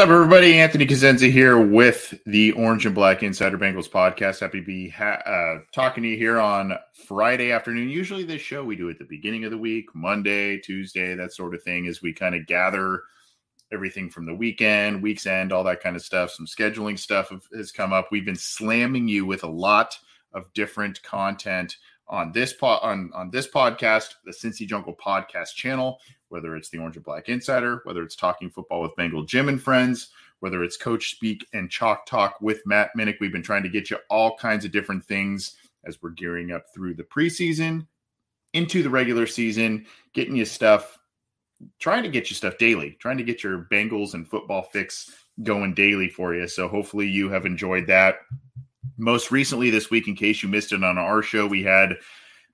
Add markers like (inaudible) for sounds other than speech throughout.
What's up, everybody? Anthony Cosenza here with the Orange and Black Insider Bengals podcast. Happy to be ha- uh, talking to you here on Friday afternoon. Usually, this show we do at the beginning of the week, Monday, Tuesday, that sort of thing, as we kind of gather everything from the weekend, week's end, all that kind of stuff. Some scheduling stuff has come up. We've been slamming you with a lot of different content on this po- on on this podcast, the Cincy Jungle podcast channel whether it's the Orange and Black Insider, whether it's Talking Football with Bengal Jim and Friends, whether it's Coach Speak and Chalk Talk with Matt Minich. We've been trying to get you all kinds of different things as we're gearing up through the preseason, into the regular season, getting you stuff, trying to get you stuff daily, trying to get your Bengals and football fix going daily for you. So hopefully you have enjoyed that. Most recently this week, in case you missed it on our show, we had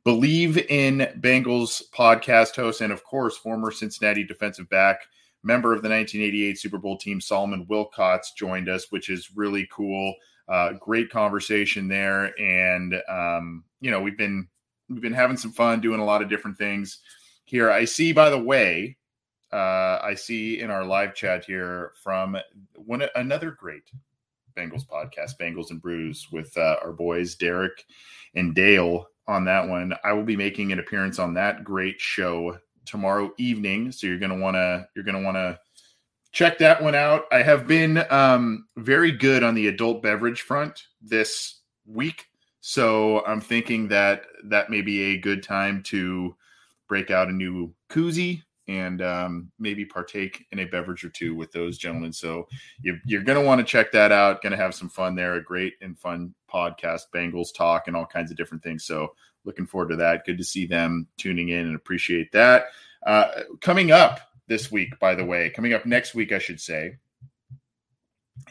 Believe in Bengals podcast host, and of course, former Cincinnati defensive back, member of the 1988 Super Bowl team, Solomon Wilcots, joined us, which is really cool. Uh, great conversation there, and um, you know we've been we've been having some fun doing a lot of different things here. I see, by the way, uh, I see in our live chat here from one another great Bengals podcast, Bengals and Brews, with uh, our boys Derek and Dale on that one. I will be making an appearance on that great show tomorrow evening. So you're gonna wanna you're gonna wanna check that one out. I have been um, very good on the adult beverage front this week, so I'm thinking that that may be a good time to break out a new koozie and um, maybe partake in a beverage or two with those gentlemen. So you, you're going to want to check that out. Going to have some fun there. A great and fun podcast, Bengals talk, and all kinds of different things. So looking forward to that. Good to see them tuning in and appreciate that. Uh, coming up this week, by the way, coming up next week, I should say,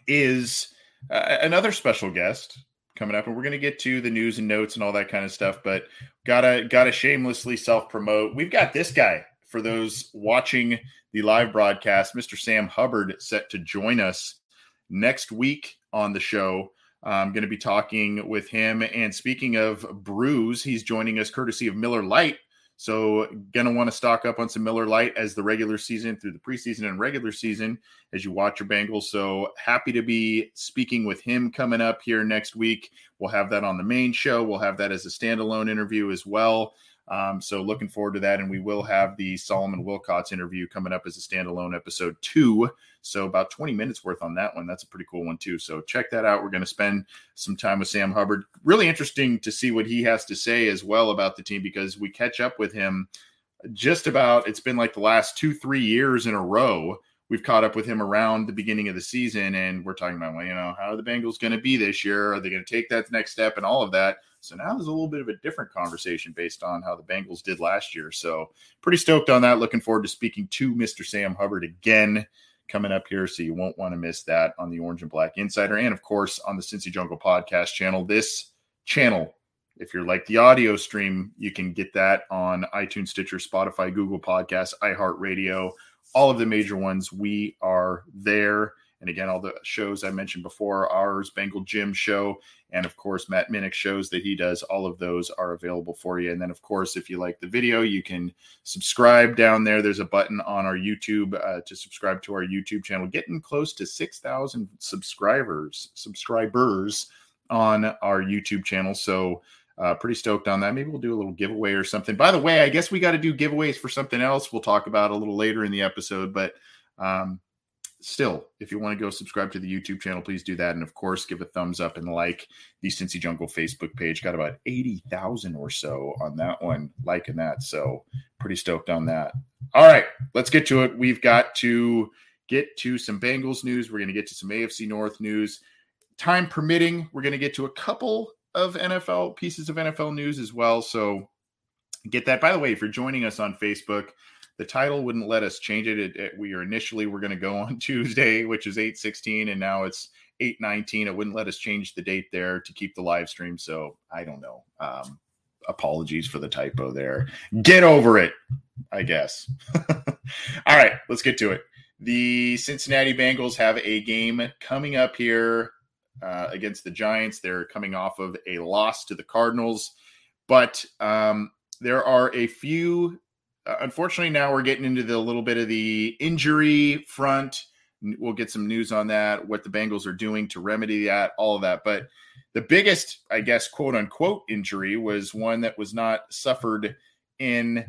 is uh, another special guest coming up and we're going to get to the news and notes and all that kind of stuff but gotta gotta shamelessly self promote we've got this guy for those watching the live broadcast, Mr. Sam Hubbard set to join us next week on the show. I'm going to be talking with him. And speaking of brews, he's joining us courtesy of Miller Lite. So, going to want to stock up on some Miller Lite as the regular season through the preseason and regular season as you watch your Bengals. So, happy to be speaking with him coming up here next week. We'll have that on the main show. We'll have that as a standalone interview as well. Um, so looking forward to that. And we will have the Solomon Wilcots interview coming up as a standalone episode two. So about 20 minutes worth on that one. That's a pretty cool one too. So check that out. We're going to spend some time with Sam Hubbard. Really interesting to see what he has to say as well about the team because we catch up with him just about, it's been like the last two, three years in a row we've caught up with him around the beginning of the season and we're talking about well you know how are the bengals going to be this year are they going to take that next step and all of that so now there's a little bit of a different conversation based on how the Bengals did last year. So pretty stoked on that. Looking forward to speaking to Mr. Sam Hubbard again coming up here. So you won't want to miss that on the Orange and Black Insider. And of course, on the Cincy Jungle podcast channel. This channel, if you're like the audio stream, you can get that on iTunes, Stitcher, Spotify, Google Podcasts, iHeartRadio, all of the major ones. We are there And again, all the shows I mentioned before, ours, Bengal Jim show, and of course, Matt Minich shows that he does, all of those are available for you. And then, of course, if you like the video, you can subscribe down there. There's a button on our YouTube uh, to subscribe to our YouTube channel, getting close to 6,000 subscribers, subscribers on our YouTube channel. So, uh, pretty stoked on that. Maybe we'll do a little giveaway or something. By the way, I guess we got to do giveaways for something else we'll talk about a little later in the episode. But um, still, if you want to go subscribe to the YouTube channel, please do that. And of course, give a thumbs up and like the Cincy Jungle Facebook page. Got about 80,000 or so on that one, liking that. So pretty stoked on that. All right, let's get to it. We've got to get to some Bengals news. We're going to get to some AFC North news. Time permitting, we're going to get to a couple of NFL pieces of NFL news as well. So get that. By the way, if you're joining us on Facebook, the title wouldn't let us change it. it, it we are initially we're going to go on (laughs) Tuesday, which is 816, and now it's 819. It wouldn't let us change the date there to keep the live stream. So I don't know. Um, apologies for the typo there. Get over it, I guess. (laughs) All right, let's get to it. The Cincinnati Bengals have a game coming up here uh, against the Giants. They're coming off of a loss to the Cardinals, but um, there are a few. Uh, unfortunately, now we're getting into the little bit of the injury front. We'll get some news on that, what the Bengals are doing to remedy that, all of that. But the biggest, I guess, quote unquote injury was one that was not suffered in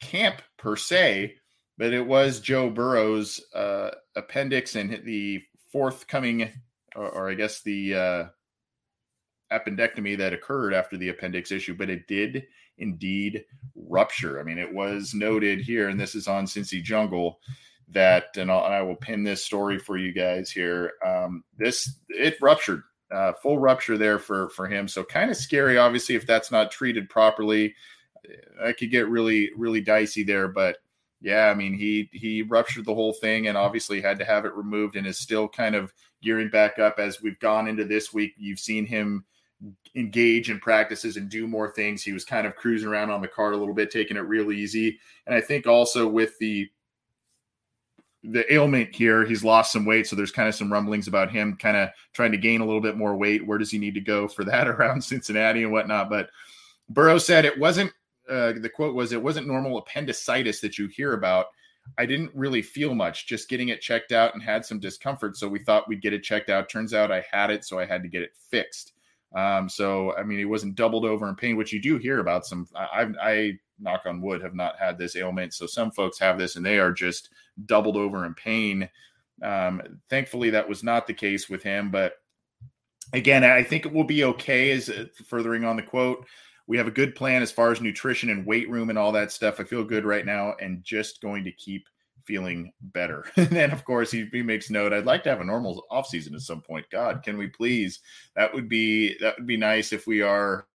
camp per se, but it was Joe Burrow's uh, appendix and the forthcoming or, or I guess the uh, appendectomy that occurred after the appendix issue, but it did indeed rupture. I mean, it was noted here, and this is on Cincy Jungle, that, and, and i will pin this story for you guys here. Um, this it ruptured, uh, full rupture there for for him. So kind of scary, obviously, if that's not treated properly. I could get really, really dicey there, but yeah, I mean, he he ruptured the whole thing and obviously had to have it removed and is still kind of gearing back up as we've gone into this week. You've seen him engage in practices and do more things. He was kind of cruising around on the cart a little bit, taking it real easy. And I think also with the the ailment here, he's lost some weight, so there's kind of some rumblings about him kind of trying to gain a little bit more weight. Where does he need to go for that (laughs) around Cincinnati and whatnot? But Burrow said it wasn't. Uh, the quote was, "It wasn't normal appendicitis that you hear about." I didn't really feel much, just getting it checked out and had some discomfort. So we thought we'd get it checked out. Turns out I had it, so I had to get it fixed. Um, so I mean, he wasn't doubled over in pain, which you do hear about. Some I, I knock on wood have not had this ailment, so some folks have this and they are just doubled over in pain. Um, thankfully, that was not the case with him, but again, I think it will be okay. As uh, furthering on the quote, we have a good plan as far as nutrition and weight room and all that stuff. I feel good right now and just going to keep feeling better. (laughs) and then of course he, he makes note, I'd like to have a normal off season at some point. God, can we please? That would be that would be nice if we are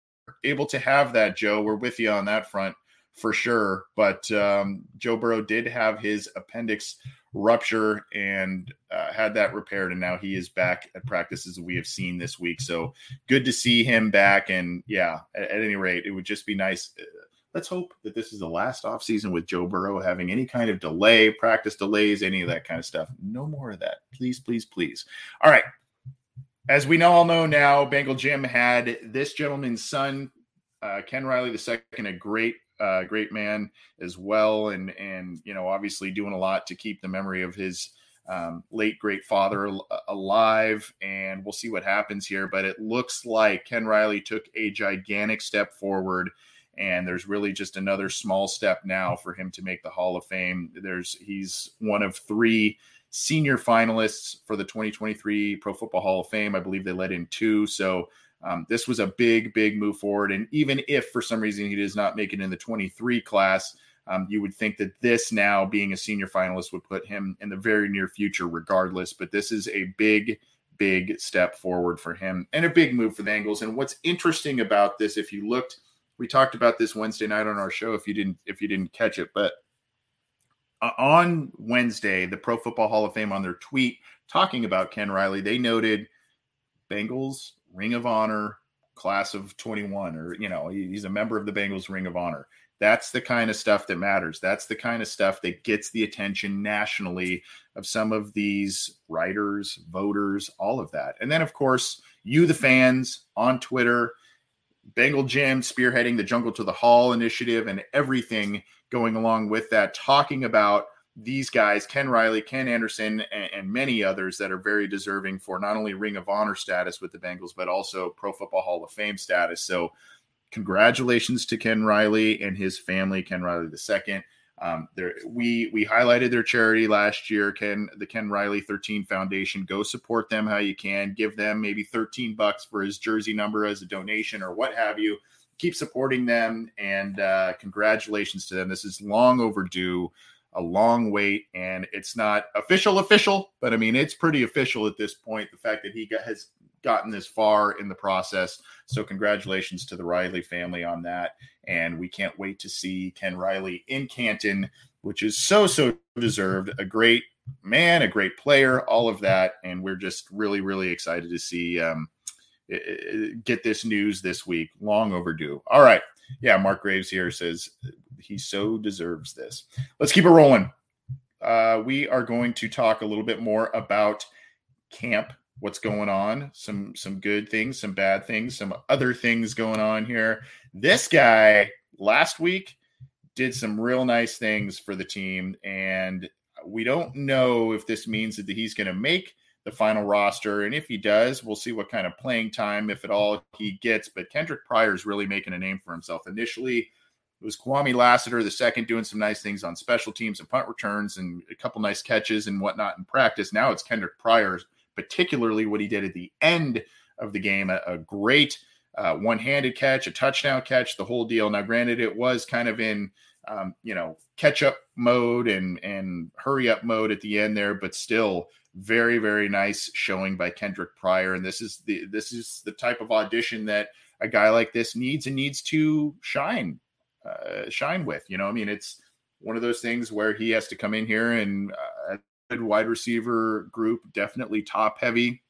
able to have that, Joe. We're with you on that front for sure. But um, Joe Burrow did have his appendix rupture and uh, had that repaired, and now he is back at practices we have seen this week. So good to see him back. And yeah, at, at any rate, it would just be nice. Uh, let's hope that this is the last offseason with Joe Burrow having any kind of delay, practice delays, any of that kind of stuff. No more of that. Please, please, please. All right. As we all know now, Bengal Jim had this gentleman's son, uh, Ken Riley II, a great uh, great man as well, and and you know obviously doing a lot to keep the memory of his um, late great father alive. And we'll see what happens here, but it looks like Ken Riley took a gigantic step forward. And there's really just another small step now for him to make the Hall of Fame. There's he's one of three senior finalists for the 2023 Pro Football Hall of Fame. I believe they let in two. So um, this was a big, big move forward. And even if for some reason he does not make it in the 23 class, um, you would think that this now being a senior finalist would put him in the very near future, regardless. But this is a big, big step forward for him and a big move for the Angles. And what's interesting about this, if you looked, we talked about this Wednesday night on our show. If you didn't, if you didn't catch it, but uh, on Wednesday, the Pro Football Hall of Fame on their tweet talking about Ken Riley, they noted Bengals Ring of Honor class of 21, or, you know, he's a member of the Bengals Ring of Honor. That's the kind of stuff that matters. That's the kind of stuff that gets the attention nationally of some of these writers, voters, all of that. And then, of course, you, the fans, on Twitter, Bengal Jim spearheading the Jungle to the Hall initiative and everything going along with that, talking about these guys, Ken Riley, Ken Anderson, and, and, many others that are very deserving for not only Ring of Honor status with the Bengals, but also Pro Football Hall of Fame status. So, congratulations to Ken Riley and his family, Ken Riley II. Um, there, we we highlighted their charity last year, Ken the Ken Riley 13 Foundation. Go support them how you can. Give them maybe 13 bucks for his jersey number as a donation or what have you. Keep supporting them and uh, congratulations to them. This is long overdue a long wait and it's not official official but i mean it's pretty official at this point the fact that he got, has gotten this far in the process. So congratulations to the riley family on that and we can't wait to see ken riley in canton which is so so deserved. A great man a great player all of that and we're just really really excited to see um, get this news this week. Long overdue. All right yeah, Mark Graves here says he so deserves this. Let's keep it rolling. Uh, we are going to talk a little bit more about camp, what's going on, some some good things, some bad things, some other things going on here. This guy last week did some real nice things for the team, and we don't know if this means that he's going to make the final roster. And if he does, we'll see what kind of playing time, if at all, he gets. But Kendrick Pryor is really making a name for himself. Initially, it was Kwame Lassiter, the second, doing some nice things on special teams and punt returns and a couple nice catches and whatnot in practice. Now it's Kendrick Pryor, particularly what he did at the end of the game. A, a great uh, one handed catch, a touchdown catch, the whole deal. Now, granted, it was kind of in. Um, you know, catch up mode and and hurry up mode at the end there, but still very very nice showing by Kendrick Pryor. And this is the this is the type of audition that a guy like this needs and needs to shine uh, shine with you know? I mean it's one of those things where he has to come in here and uh, wide receiver group definitely top heavy.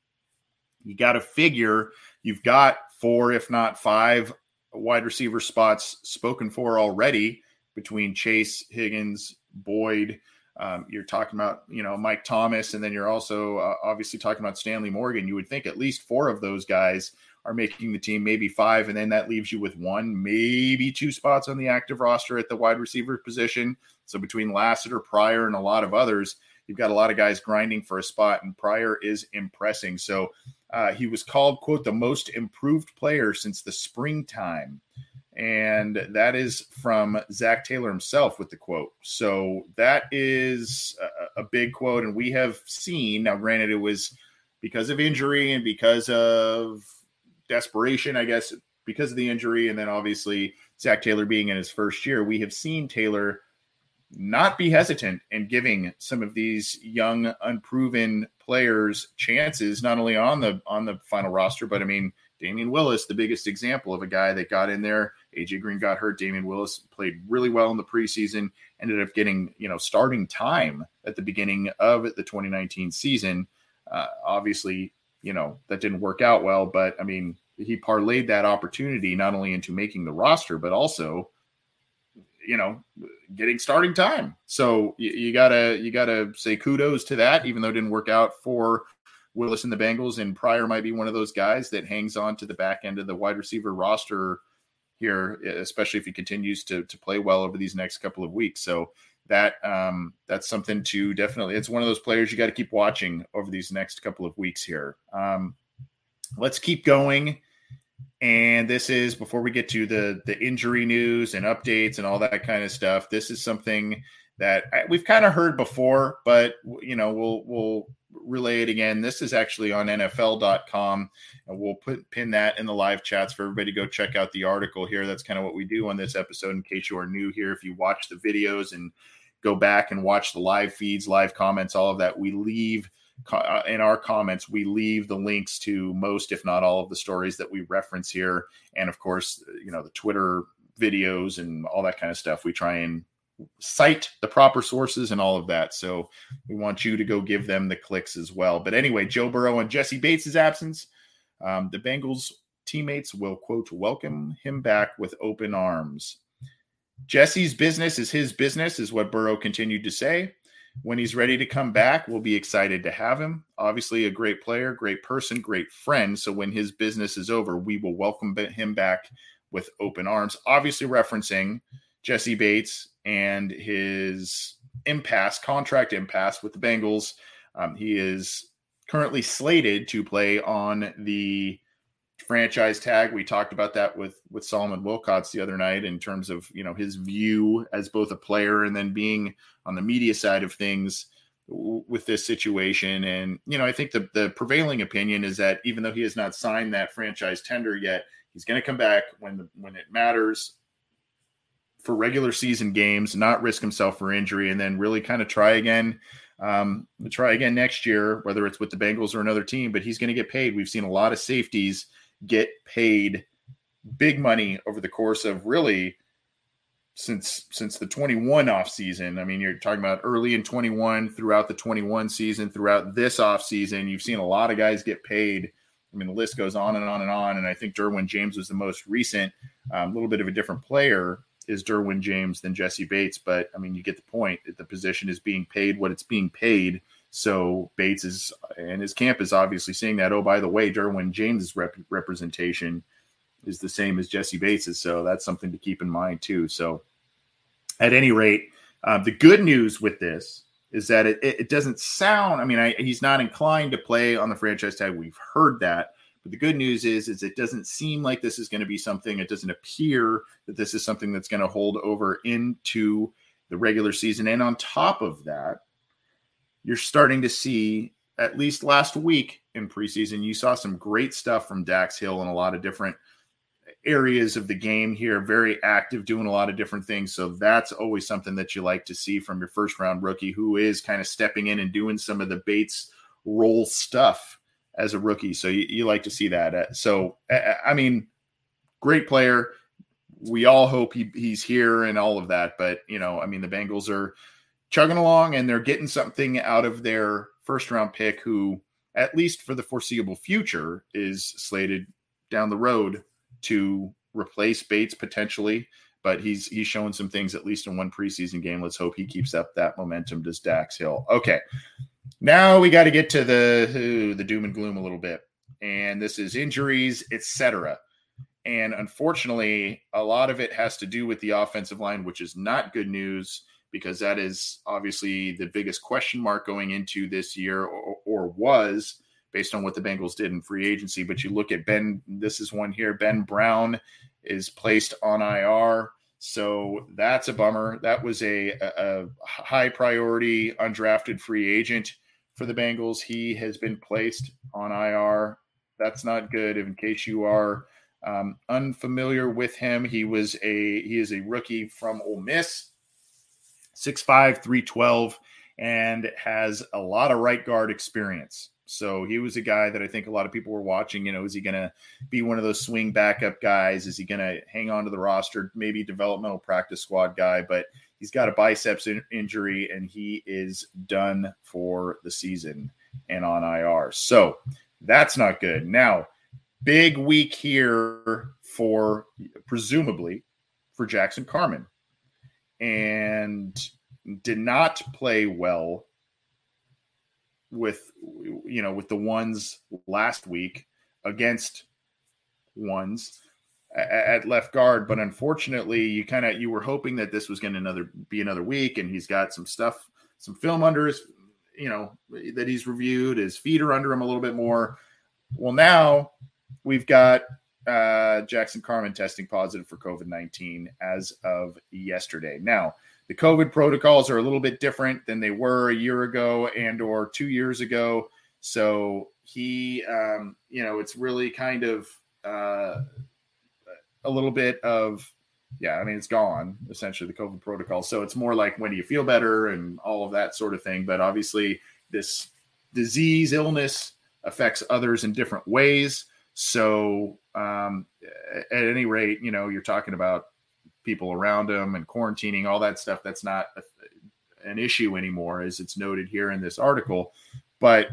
You got to figure you've got four if not five wide receiver spots spoken for already between Chase Higgins Boyd um, you're talking about, you know, Mike Thomas, and then you're also uh, obviously talking about Stanley Morgan. You would think at least four of those guys are making the team, maybe five, and then that leaves you with one, maybe two spots on the active roster at the wide receiver position. So between Lassiter, Pryor, and a lot of others, you've got a lot of guys grinding for a spot, and Pryor is impressing. So uh, he was called, quote, the most improved player since the springtime and that is from Zac Taylor himself with the quote. So that is a, a, big quote, and we have seen now. Granted, it was because of injury and because of desperation, I guess, because of the injury, and then obviously Zac Taylor being in his first year. We have seen Taylor not be hesitant in giving some of these young, unproven players chances, not only on the on the final roster, but I mean Damion Willis, the biggest example of a guy that got in there. AJ Green got hurt. Damion Willis played really well in the preseason, ended up getting, you know, starting time at the beginning of the 2019 season. Uh, obviously, you know, that didn't work out well, but I mean, he parlayed that opportunity not only into making the roster, but also, you know, getting starting time. So you, you gotta you gotta say kudos to that, even though it didn't work out for Willis and the Bengals, and Pryor might be one of those guys that hangs on to the back end of the wide receiver roster here, especially if he continues to to play well over these next couple of weeks. So that um, that's something to definitely. It's one of those players you got to keep watching over these next couple of weeks here. Um, let's keep going. And this is before we get to the the injury news and updates and all that kind of stuff. This is something that we've kind of heard before, but you know we'll we'll relay it again. This is actually on NFL.com, and we'll put pin that in the live chats for everybody. To go check out the article here. That's kind of what we do on this episode. In case you are new here, if you watch the videos and go back and watch the live feeds, live comments, all of that, we leave uh, in our comments we leave the links to most if not all of the stories that we reference here and of course you know the twitter videos and all that kind of stuff we try and cite the proper sources and all of that. So we want you to go give them the clicks as well. But anyway, Joe Burrow and Jessie Bates' absence, um, the Bengals teammates will quote welcome him back with open arms. Jessie's business is his business, is what Burrow continued to say. When he's ready to come back, we'll be excited to have him. Obviously, a great player, great person, great friend. So when his business is over, we will welcome him back with open arms. Obviously, referencing Jessie Bates and his impasse, contract impasse with the Bengals. Um, he is currently slated to play on the franchise tag. We talked about that with with Solomon Wilcots the other night in terms of you know his view as both a player and then being on the media side of things with this situation. And you know, I think the the prevailing opinion is that even though he has not signed that franchise tender yet, he's going to come back when the when it matters for regular season games, not risk himself for injury, and then really kind of try again. Um, try again next year, whether it's with the Bengals or another team, but he's going to get paid. We've seen a lot of safeties get paid big money over the course of really since since the 21 off season. I mean, you're talking about early in 21 throughout the 21 season, throughout this off season, you've seen a lot of guys get paid. I mean, the list goes on and on and on. And I think Derwin James was the most recent, a um, little bit of a different player is Derwin James than Jessie Bates. But I mean, you get the point. The position is being paid what it's being paid. So Bates is and his camp is obviously seeing that. Oh, by the way, Derwin James' rep- representation is the same as Jessie Bates's. So that's something to keep in mind too. So at any rate, uh, the good news with this is that it, it doesn't sound. I mean, I, he's not inclined to play on the franchise tag. We've heard that, but the good news is, is it doesn't seem like this is going to be something. It doesn't appear that this is something that's going to hold over into the regular season. And on top of that, you're starting to see at least last week in preseason, you saw some great stuff from Dax Hill in a lot of different areas of the game here, very active, doing a lot of different things. So that's always something that you like to see from your first round rookie who is kind of stepping in and doing some of the Bates role stuff as a rookie. So you, you like to see that. Uh, so, I mean, great player. We all hope he, he's here and all of that. But, you know, I mean, the Bengals are chugging along and they're getting something out of their first round pick who at least for the foreseeable future is slated down the road to replace Bates potentially but he's he's shown some things at least in one preseason game let's hope he keeps up that momentum does Dax Hill okay now we got to get to the the doom and gloom a little bit and this is injuries etc and unfortunately a lot of it has to do with the offensive line which is not good news because that is obviously the biggest question mark going into this year, or, or, was based on what the Bengals did in free agency. But you look at Ben, this is one here. Ben Brown is placed on IR. So that's a bummer. That was a, a, a high priority undrafted free agent for the Bengals. He has been placed on IR. That's not good. In case you are um, unfamiliar with him, he was a he is a rookie from Ole Miss. 6'5, 312, and has a lot of right guard experience. So he was a guy that I think a lot of people were watching. You know, is he going to be one of those swing backup guys? Is he going to hang on to the roster? Maybe developmental practice squad guy, but he's got a biceps in- injury and he is done for the season and on IR. So that's not good. Now, big week here for presumably for Jackson Carman and did not play well with you know with the ones last week against ones at left guard but unfortunately you kind of you were hoping that this was going to another be another week and he's got some stuff some film under his you know that he's reviewed his feet are under him a little bit more well now we've got uh, Jackson Carman testing positive for COVID 19 as of yesterday. Now, the COVID protocols are a little bit different than they were a year ago and or two years ago. So he, um, you know, it's really kind of uh, a little bit of, yeah, I mean, it's gone essentially the COVID protocol. So it's more like when do you feel better and all of that sort of thing. But obviously, this disease, illness affects others in different ways. So, um, at any rate, you know, you're talking about people around them and quarantining, all that stuff. That's not a, an issue anymore, as it's noted here in this article. But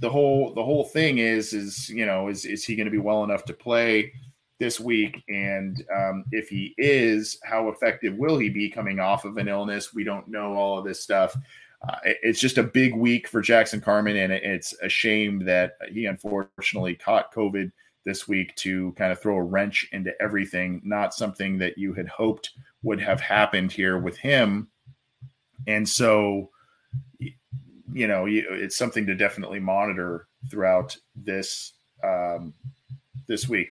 the whole the whole thing is is you know is is he going to be well enough to play? This week. And um, if he is, how effective will he be coming off of an illness? We don't know all of this stuff. Uh, it's just a big week for Jackson Carman, and it's a shame that he unfortunately caught COVID this week to kind of throw a wrench into everything. Not something that you had hoped would have happened here with him. And so, you know, it's something to definitely monitor throughout this um, this week.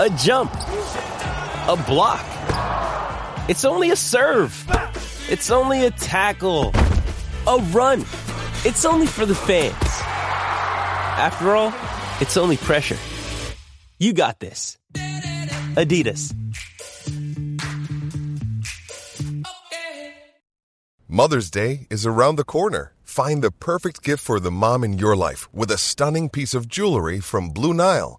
a jump, a block. It's only a serve. It's only a tackle, a run. It's only for the fans. After all, it's only pressure. You got this. Adidas. Mother's Day is around the corner. Find the perfect gift for the mom in your life with a stunning piece of jewelry from Blue Nile.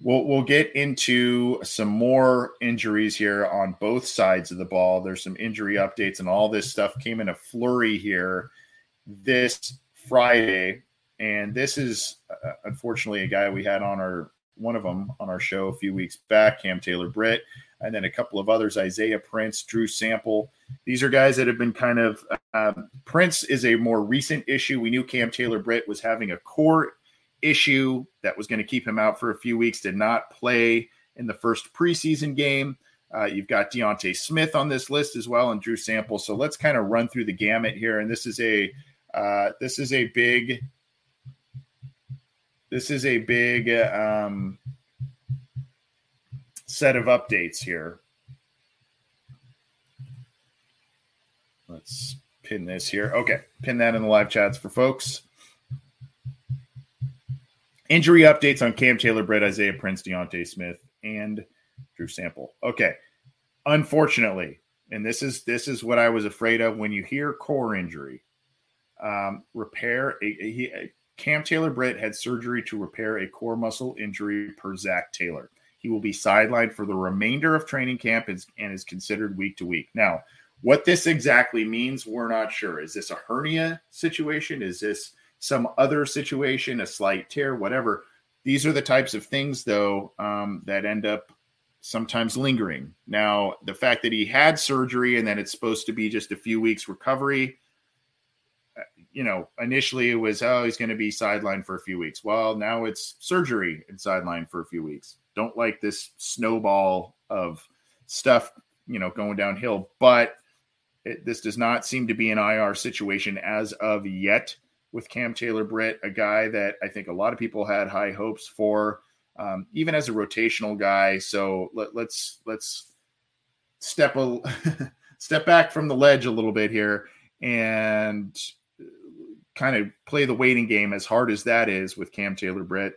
We'll we'll get into some more injuries here on both sides of the ball. There's some injury updates and all this stuff came in a flurry here this Friday, and this is uh, unfortunately a guy we had on our one of them on our show a few weeks back, Cam Taylor Britt, and then a couple of others, Isaiah Prince, Drew Sample. These are guys that have been kind of um, Prince is a more recent issue. We knew Cam Taylor Britt was having a core issue that was going to keep him out for a few weeks, did not play in the first preseason game. Uh, you've got D'Ante Smith on this list as well, and Drew Sample. So let's kind of run through the gamut here. And this is a uh, this is a big this is a big um, set of updates here. Let's pin this here. Okay, pin that in the live chats for folks. Injury updates on Cam Taylor, Britt, Isaiah Prince, D'Ante Smith, and Drew Sample. Okay. Unfortunately, and this is this is what I was afraid of when you hear core injury. Um, repair a, he, a, Cam Taylor Britt had surgery to repair a core muscle injury per Zac Taylor. He will be sidelined for the remainder of training camp and, and is considered week to week. Now, what this exactly means, we're not sure. Is this a hernia situation? Is this some other situation, a slight tear, whatever. These are the types of things, though, um, that end up sometimes lingering. Now, the fact that he had surgery and then it's supposed to be just a few weeks recovery, uh, you know, initially it was, oh, he's going to be sidelined for a few weeks. Well, now it's surgery and sidelined for a few weeks. Don't like this snowball of stuff, you know, going downhill. But it, this does not seem to be an IR situation as of yet with Cam Taylor Britt, a guy that I think a lot of people had high hopes for, um, even as a rotational guy. So let, us let's, let's step a (laughs) step back from the ledge a little bit here and kind of play the waiting game as hard as that is with Cam Taylor Britt.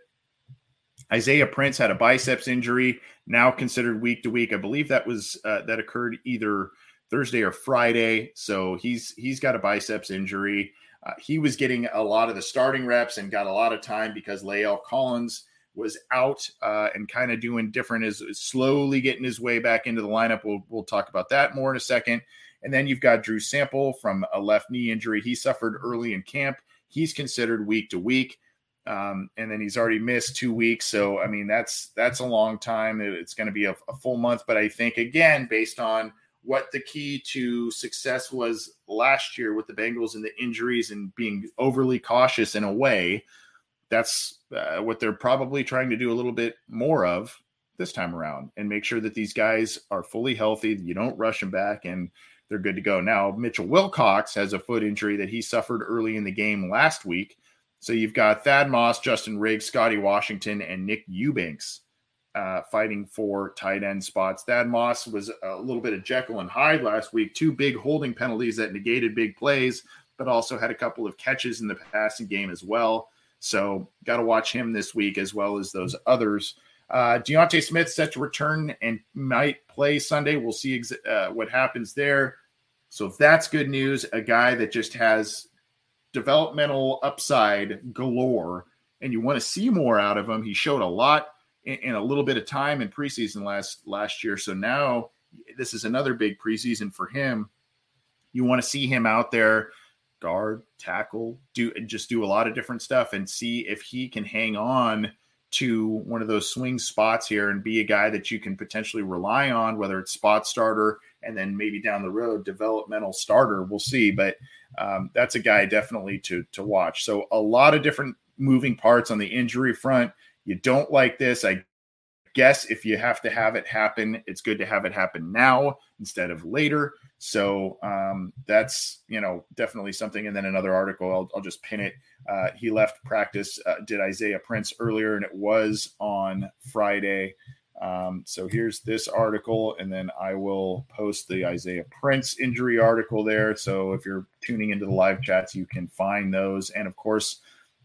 Isaiah Prince had a biceps injury, now considered week to week. I believe that was uh, that occurred either Thursday or Friday. So he's he's got a biceps injury. Uh, he was getting a lot of the starting reps and got a lot of time because La'el Collins was out uh, and kind of doing different, is slowly getting his way back into the lineup. We'll, we'll talk about that more in a second. And then you've got Drew Sample from a left knee injury. He suffered early in camp. He's considered week to week. Um, and then he's already missed two weeks. So I mean that's that's a long time. It's going to be a, a full month. But I think again, based on what the key to success was last year with the Bengals and the injuries and being overly cautious in a way. That's uh, what they're probably trying to do a little bit more of this time around and make sure that these guys are fully healthy. You don't rush them back and they're good to go. Now, Mitchell Wilcox has a foot injury that he suffered early in the game last week. So you've got Thad Moss, Justin Riggs, Scotty Washington, and Nick Eubanks uh, fighting for tight end spots. Thad Moss was a little bit of Jekyll and Hyde last week, two big holding penalties that negated big plays, but also had a couple of catches in the passing game as well. So got to watch him this week as well as those others. Uh, D'Ante Smith set to return and might play Sunday. We'll see ex- uh, what happens there. So if that's good news. A guy that just has developmental upside galore, and you want to see more out of him. He showed a lot in, in a little bit of time in preseason last last year. So now this is another big preseason for him. You want to see him out there, guard, tackle, do just do a lot of different stuff and see if he can hang on to one of those swing spots here and be a guy that you can potentially rely on, whether it's spot starter and then maybe down the road developmental starter. We'll see, but um, that's a guy definitely to to watch. So a lot of different moving parts on the injury front. You don't like this. I guess if you have to have it happen, it's good to have it happen now instead of later. So um, that's you know definitely something. And then another article, I'll, I'll just pin it. Uh, he left practice. Uh, did Isaiah Prince earlier, and it was on Friday. Um, so here's this article, and then I will post the Isaiah Prince injury article there. So if you're tuning into the live chats, you can find those. And of course,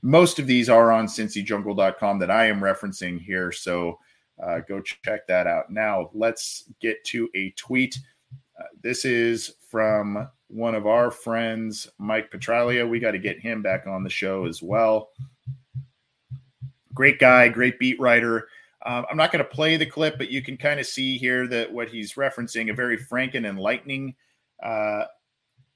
most of these are on cincyjungle.com that I am referencing here. So uh, go check that out. Now, let's get to a tweet. Uh, this is from one of our friends, Mike Petraglia. We got to get him back on the show as well. Great guy, great beat writer. Um, I'm not going to play the clip, but you can kind of see here that what he's referencing a very frank and enlightening uh,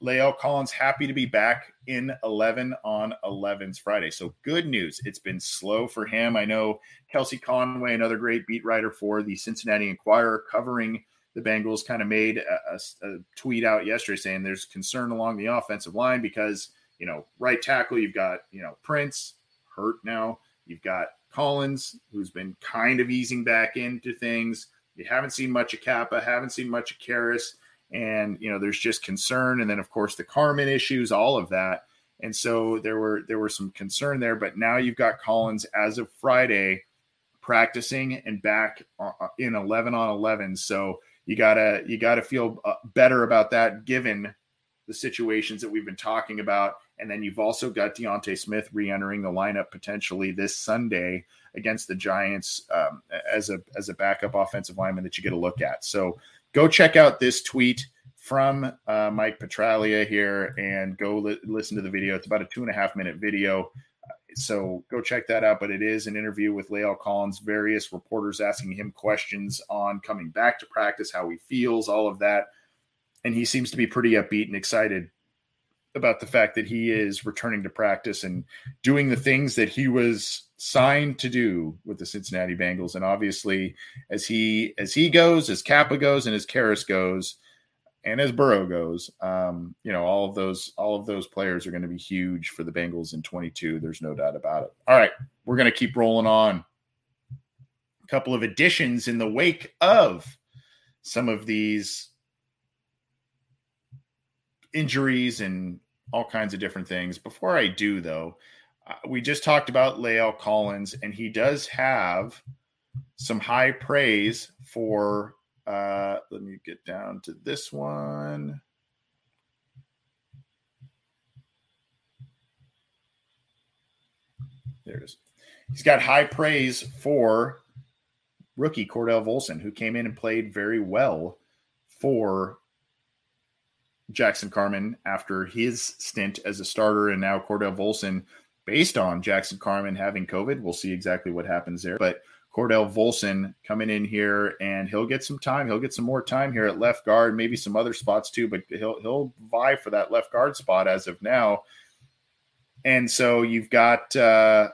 La'el Collins happy to be back in 11 on 11's Friday. So good news. It's been slow for him. I know Kelsey Conway, another great beat writer for the Cincinnati Enquirer, covering the Bengals, kind of made a, a, a tweet out yesterday saying there's concern along the offensive line because, you know, right tackle, you've got, you know, Prince hurt now. You've got Collins, who's been kind of easing back into things. You haven't seen much of Cappa, haven't seen much of Karras and you know there's just concern and then of course the Carman issues all of that. And so there were there were some concern there but now you've got collins as of friday practicing and back uh, uh, in 11 on 11 so you gotta you gotta feel uh, better about that given the situations that we've been talking about. And then you've also got D'Ante Smith re-entering the lineup potentially this Sunday against the Giants um, as a as a backup offensive lineman that you get a look at. So go check out this tweet from uh, Mike Petraglia here and go li- listen to the video. It's about a two and a half minute video. So go check that out. But it is an interview with La'el Collins, various reporters asking him questions on coming back to practice, how he feels, all of that. And he seems to be pretty upbeat and excited about the fact that he is returning to practice and doing the things that he was signed to do with the Cincinnati Bengals. And obviously, as he as he goes, as Cappa goes, and as Karras goes, and as Burrow goes, um, you know, all of those all of those players are going to be huge for the Bengals in 22. There's no doubt about it. All right, we're going to keep rolling on. A couple of additions in the wake of some of these injuries and all kinds of different things. Before I do, though, we just talked about La'el Collins, and he does have some high praise for. Uh, let me get down to this one. There it is. He's got high praise for rookie Cordell Volson, who came in and played very well for Jackson Carman after his stint as a starter, and now Cordell Volson, based on Jackson Carman having COVID. We'll see exactly what happens there. But Cordell Volson coming in here, and he'll get some time. He'll get some more time here at left guard, maybe some other spots too. But he'll he'll vie for that left guard spot as of now. And so you've got, uh,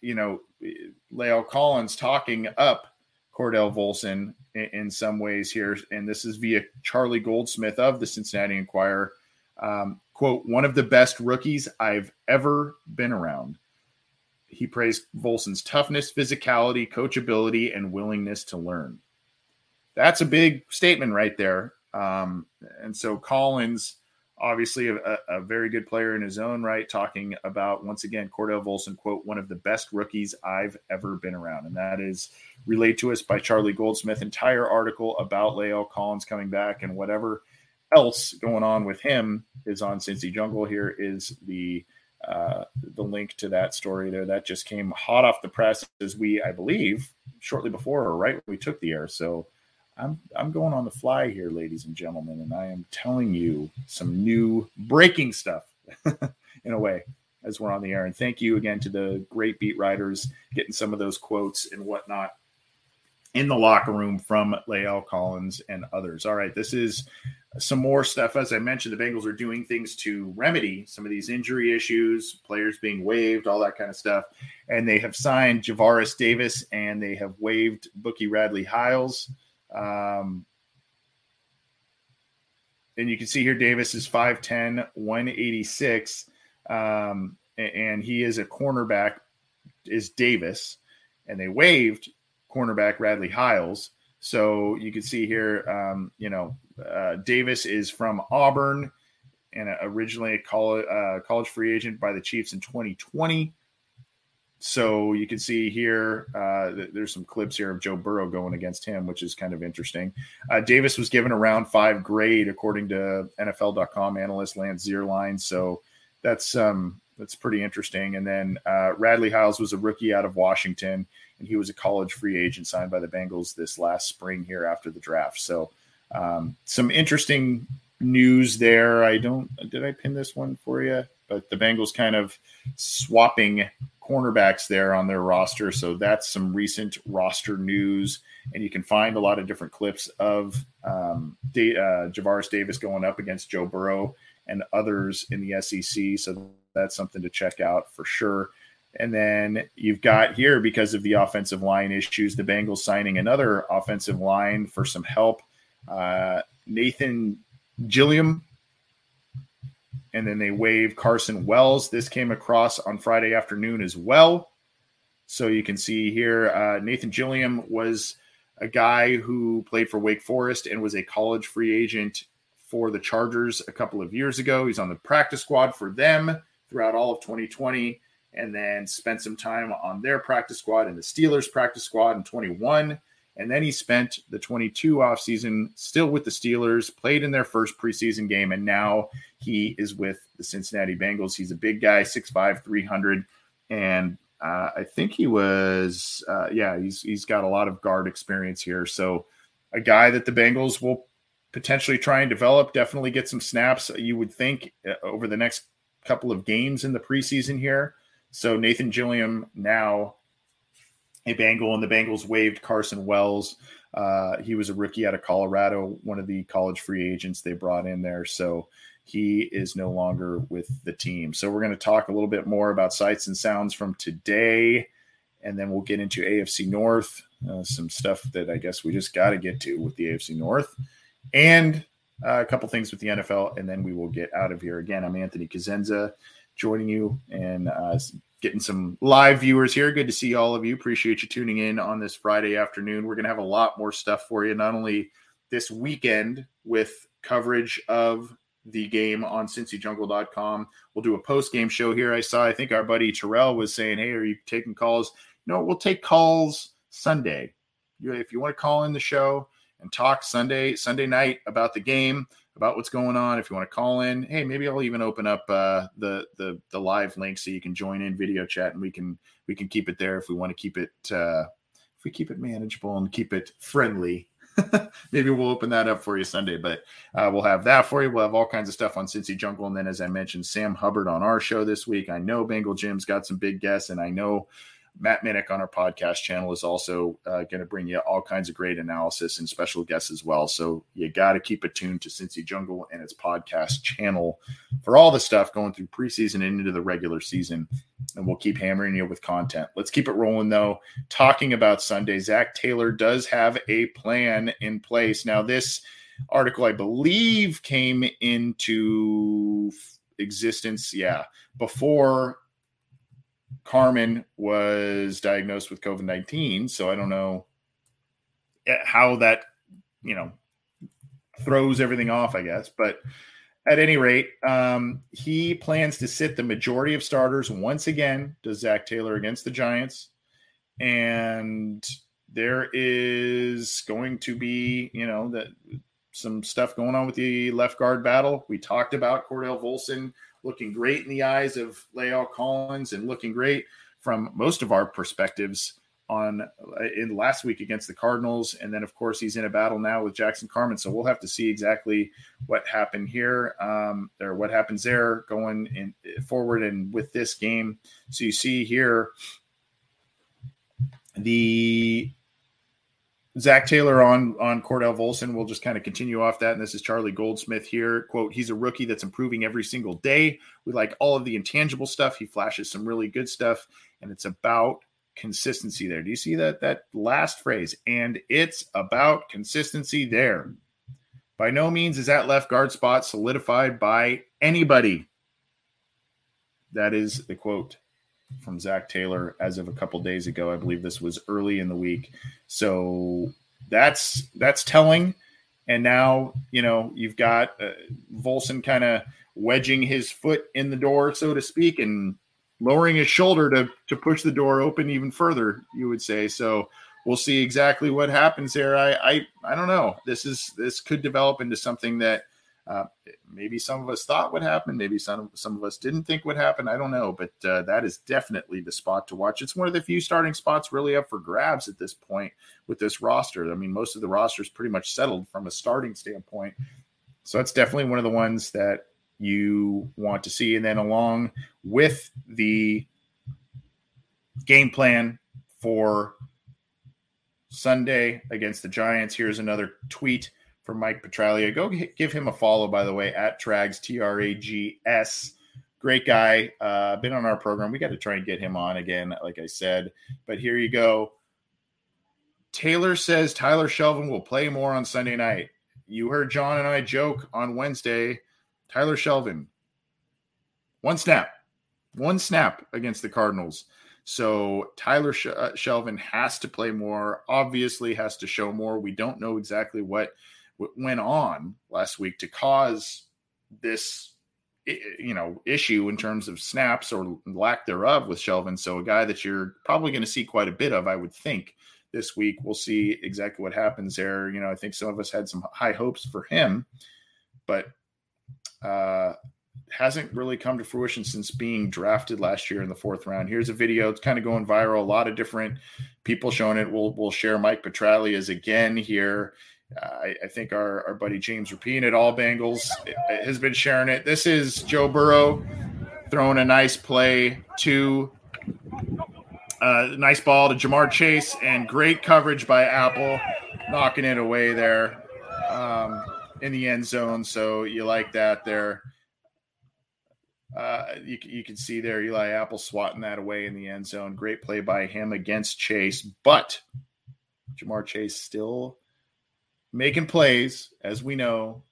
you know, La'el Collins talking up Cordell Volson in, in, some ways here. And this is via Charlie Goldsmith of the Cincinnati Enquirer. Um, quote, one of the best rookies I've ever been around. He praised Volson's toughness, physicality, coachability, and willingness to learn. That's a big statement right there. Um, and so Collins obviously a, a, very good player in his own right, talking about once again Cordell Volson quote one of the best rookies I've ever been around, and that is relayed to us by Charlie Goldsmith. Entire article about La'el Collins coming back and whatever else going on with him is on Cincy Jungle. Here is the uh, the link to that story there. That just came hot off the press as we, I believe, shortly before or right we took the air. So I'm I'm going on the fly here, ladies and gentlemen, and I am telling you some new breaking stuff (laughs) in a way as we're on the air. And thank you again to the great beat writers getting some of those quotes and whatnot in the locker room from La'el Collins and others. All right, this is some more stuff. As I mentioned, the Bengals are doing things to remedy some of these injury issues, players being waived, all that kind of stuff. And they have signed Javaris Davis and they have waived Bookie Radley Hiles. Um, and you can see here Davis is 5'10, 186. Um, and he is a cornerback, is Davis. And they waived cornerback Radley Hiles. So you can see here, um, you know, uh, Davis is from Auburn and originally a college, uh, college free agent by the Chiefs in 2020. So you can see here, uh, there's some clips here of Joe Burrow going against him, which is kind of interesting. Uh, Davis was given a round five grade according to NFL.com analyst Lance Zierlein. So that's um, that's pretty interesting. And then uh, Radley Hiles was a rookie out of Washington, and he was a college free agent signed by the Bengals this last spring here after the draft. So um, some interesting news there. I don't did I pin this one for you? But the Bengals kind of swapping cornerbacks there on their roster. So that's some recent roster news. And you can find a lot of different clips of um, uh, Javaris Davis going up against Joe Burrow and others in the SEC. So that's something to check out for sure. And then you've got here, because of the offensive line issues, the Bengals signing another offensive line for some help. Uh, Nathan Gilliam and then they waive Carson Wells. This came across on Friday afternoon as well. So you can see here, uh, Nathan Gilliam was a guy who played for Wake Forest and was a college free agent for the Chargers a couple of years ago. He's on the practice squad for them throughout all of 2020 and then spent some time on their practice squad and the Steelers practice squad in 21. And then he spent the 22 offseason still with the Steelers, played in their first preseason game, and now he is with the Cincinnati Bengals. He's a big guy, 6'5, 300. And uh, I think he was, uh, yeah, he's, he's got a lot of guard experience here. So a guy that the Bengals will potentially try and develop, definitely get some snaps, you would think, uh, over the next couple of games in the preseason here. So Nathan Gilliam now a Bengal, and the Bengals waived Carson Wells. Uh, he was a rookie out of Colorado, one of the college free agents they brought in there. So he is no longer with the team. So we're going to talk a little bit more about sights and sounds from today, and then we'll get into AFC North, uh, some stuff that I guess we just got to get to with the AFC North, and uh, a couple things with the NFL, and then we will get out of here. Again, I'm Anthony Cosenza joining you and uh, getting some live viewers here. Good to see all of you. Appreciate you tuning in on this Friday afternoon. We're going to have a lot more stuff for you, not only this weekend with coverage of the game on cincyjungle.com. We'll do a post game show here. I saw, I think our buddy Terrell was saying, Hey, are you taking calls? No, we'll take calls Sunday. If you want to call in the show and talk Sunday, Sunday night about the game, about what's going on. If you want to call in, hey, maybe I'll even open up uh, the the the live link so you can join in video chat, and we can we can keep it there if we want to keep it uh, if we keep it manageable and keep it friendly. (laughs) maybe we'll open that up for you Sunday, but uh, we'll have that for you. We'll have all kinds of stuff on Cincy Jungle, and then as I mentioned, Sam Hubbard on our show this week. I know Bengal Jim's got some big guests, and I know Matt Minich on our podcast channel is also uh, going to bring you all kinds of great analysis and special guests as well. So you got to keep it tuned to Cincy Jungle and its podcast channel for all the stuff going through preseason and into the regular season. And we'll keep hammering you with content. Let's keep it rolling though. Talking about Sunday, Zac Taylor does have a plan in place. Now, this article, I believe, came into existence, yeah, before Carman was diagnosed with COVID 19. So I don't know eh, how that, you know, throws everything off, I guess. But at any rate, um, he plans to sit the majority of starters once again, does Zac Taylor against the Giants. And there is going to be, you know, that some stuff going on with the left guard battle. We talked about Cordell Volson looking great in the eyes of La'el Collins and looking great from most of our perspectives on uh, in last week against the Cardinals. And then, of course, he's in a battle now with Jackson Carman. So we'll have to see exactly what happened here um, or what happens there going in forward and with this game. So you see here the Zac Taylor on on Cordell Volson. We'll just kind of continue off that. And this is Charlie Goldsmith here. Quote, he's a rookie that's improving every single day. We like all of the intangible stuff. He flashes some really good stuff, and it's about consistency there. Do you see that that last phrase? And it's about consistency there. By no means is that left guard spot solidified by anybody. That is the quote from Zac Taylor as of a couple days ago. I believe this was early in the week. So that's that's telling. And now you know you've got uh, Volson kind of wedging his foot in the door, so to speak, and lowering his shoulder to to push the door open even further. You would say so. We'll see exactly what happens there. I I I don't know. This is this could develop into something that uh, maybe some of us thought would happen. Maybe some some of us didn't think would happen. I don't know, but uh, that is definitely the spot to watch. It's one of the few starting spots really up for grabs at this point with this roster. I mean, most of the roster is pretty much settled from a starting standpoint. So that's definitely one of the ones that you want to see. And then along with the game plan for Sunday against the Giants, here's another tweet for Mike Petraglia. Go give him a follow, by the way, at Trags, T R A G S. Great guy. Uh, been on our program. We got to try and get him on again, like I said. But here you go. Taylor says Tyler Shelvin will play more on Sunday night. You heard John and I joke on Wednesday. Tyler Shelvin, one snap, one snap against the Cardinals. So Tyler uh, Shelvin has to play more, obviously, has to show more. We don't know exactly what went on last week to cause this you know issue in terms of snaps or lack thereof with Shelvin. So a guy that you're probably going to see quite a bit of, I would think, this week. We'll see exactly what happens there. You know, I think some of us had some high hopes for him, but uh, hasn't really come to fruition since being drafted last year in the fourth round. Here's a video; it's kind of going viral. A lot of different people showing it. We'll we'll share Mike Petraglia's again here I, I, think our, our buddy James Rapien at All Bengals has been sharing it. This is Joe Burrow throwing a nice play to uh, nice ball to Ja'Marr Chase and great coverage by Apple, knocking it away there um, in the end zone. So you like that there. Uh, you, you can see there Eli Apple swatting that away in the end zone. Great play by him against Chase, but Ja'Marr Chase still making plays, as we know.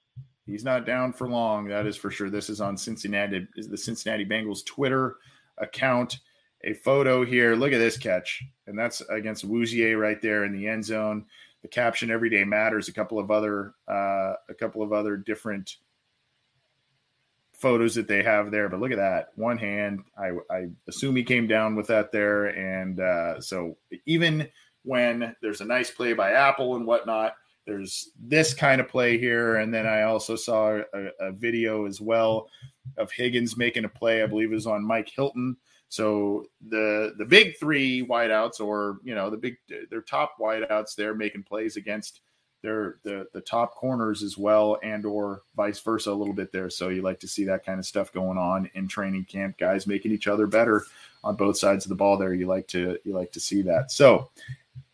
He's not down for long. That is for sure. This is on Cincinnati, is the Cincinnati Bengals Twitter account. A photo here. Look at this catch, and that's against Awuzie right there in the end zone. The caption "Every day matters." A couple of other, uh, a couple of other different photos that they have there. But look at that one hand. I, I assume he came down with that there, and uh, so even when there's a nice play by Apple and whatnot, there's this kind of play here. And then I also saw a, a, video as well of Higgins making a play, I believe it was on Mike Hilton. So the the big three wideouts, or you know, the big their top wideouts, they're making plays against they're the the top corners as well, and or vice versa a little bit there. So you like to see that kind of stuff going on in training camp. Guys making each other better on both sides of the ball. There, you like to you like to see that. So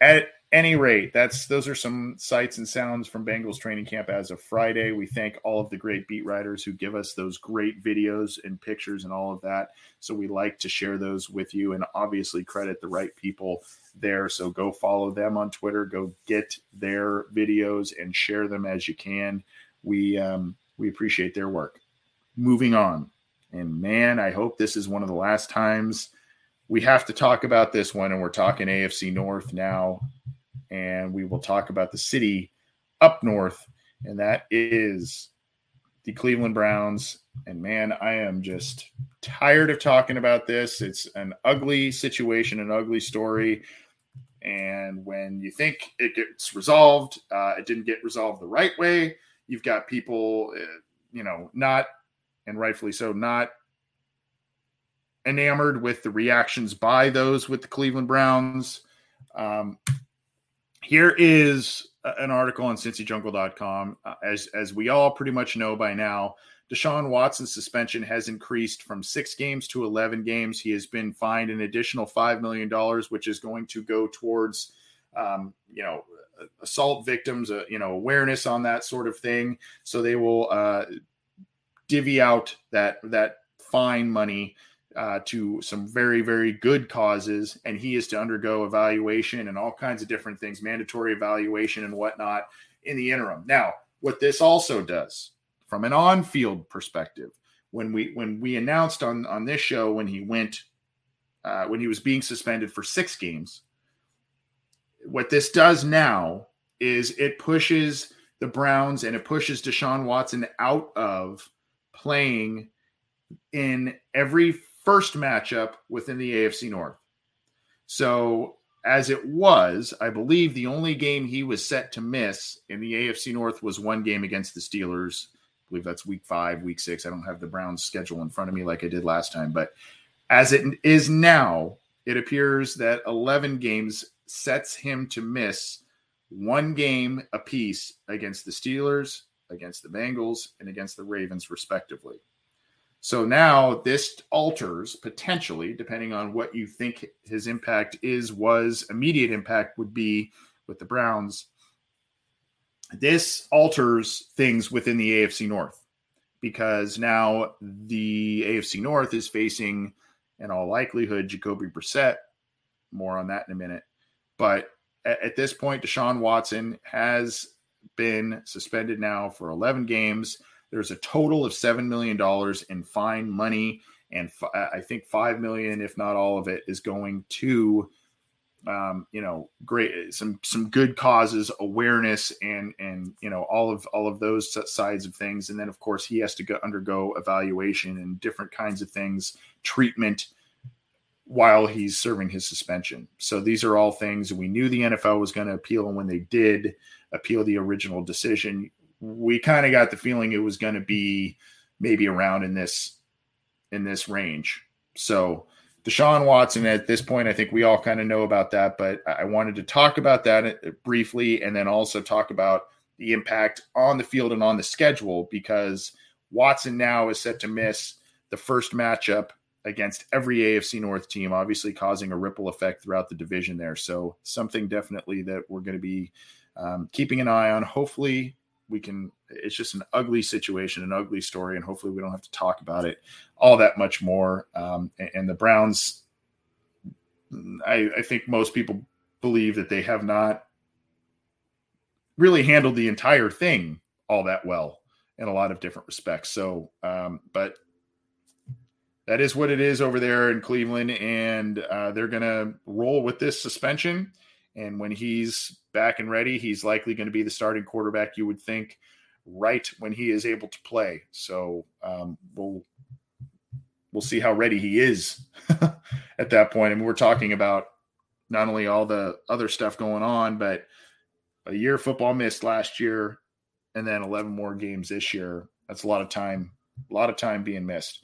at any rate, that's those are some sights and sounds from Bengals training camp as of Friday. We thank all of the great beat writers who give us those great videos and pictures and all of that. So we like to share those with you and obviously credit the right people there. So go follow them on Twitter. Go get their videos and share them as you can. We um, we appreciate their work. Moving on, and man, I hope this is one of the last times we have to talk about this one, and we're talking AFC North now and we will talk about the city up north, and that is the Cleveland Browns. And man, I am just tired of talking about this. It's an ugly situation, an ugly story. And when you think it gets resolved, uh, it didn't get resolved the right way. You've got people, uh, you know, not, and rightfully so, not enamored with the reactions by those with the Cleveland Browns. Um, here is an article on cincyjungle.com. Uh, as, as we all pretty much know by now, Deshaun Watson's suspension has increased from six games to 11 games. He has been fined an additional $5 million, which is going to go towards, um, you know, assault victims, uh, you know, awareness on that sort of thing. So they will uh, divvy out that, that fine money uh, to some very, very good causes, and he is to undergo evaluation and all kinds of different things, mandatory evaluation and whatnot in the interim. Now, what this also does, from an on-field perspective, when we when we announced on on this show when he went uh, when he was being suspended for six games, what this does now is it pushes the Browns and it pushes Deshaun Watson out of playing in every first matchup within the AFC North. So, as it was, I believe the only game he was set to miss in the AFC North was one game against the Steelers. I believe that's week five, week six. I don't have the Browns schedule in front of me like I did last time. But as it is now, it appears that 11 games sets him to miss one game apiece against the Steelers, against the Bengals, and against the Ravens, respectively. So now this alters potentially, depending on what you think his impact is, was immediate impact would be with the Browns. This alters things within the AFC North because now the AFC North is facing, in all likelihood, Jacoby Brissett. More on that in a minute. But at, at this point, Deshaun Watson has been suspended now for 11 games. There's a total of $7 million in fine money. And f- I think 5 million, if not all of it, is going to, um, you know, great, some, some good causes, awareness, and, and, you know, all of, all of those sides of things. And then of course he has to go undergo evaluation and different kinds of things, treatment, while he's serving his suspension. So these are all things we knew the NFL was going to appeal. And when they did appeal the original decision, we kind of got the feeling it was going to be maybe around in this in this range. So Deshaun Watson at this point, I think we all kind of know about that, but I wanted to talk about that uh, briefly and then also talk about the impact on the field and on the schedule because Watson now is set to miss the first matchup against every AFC North team, obviously causing a ripple effect throughout the division there. So something definitely that we're going to be um, keeping an eye on. Hopefully, we can it's just an ugly situation an ugly story and hopefully we don't have to talk about it all that much more. Um, and, and, the browns I, I think most people believe that they have not really handled the entire thing all that well in a lot of different respects. So um, but that is what it is over there in cleveland and uh, they're to roll with this suspension and when he's back and ready, he's likely going to be the starting quarterback, you would think, right when he is able to play. So um, we'll we'll see how ready he is (laughs) at that point. I and mean, we're talking about not only all the other stuff going on, but a year football missed last year, and then 11 more games this year. That's a lot of time, a lot of time being missed.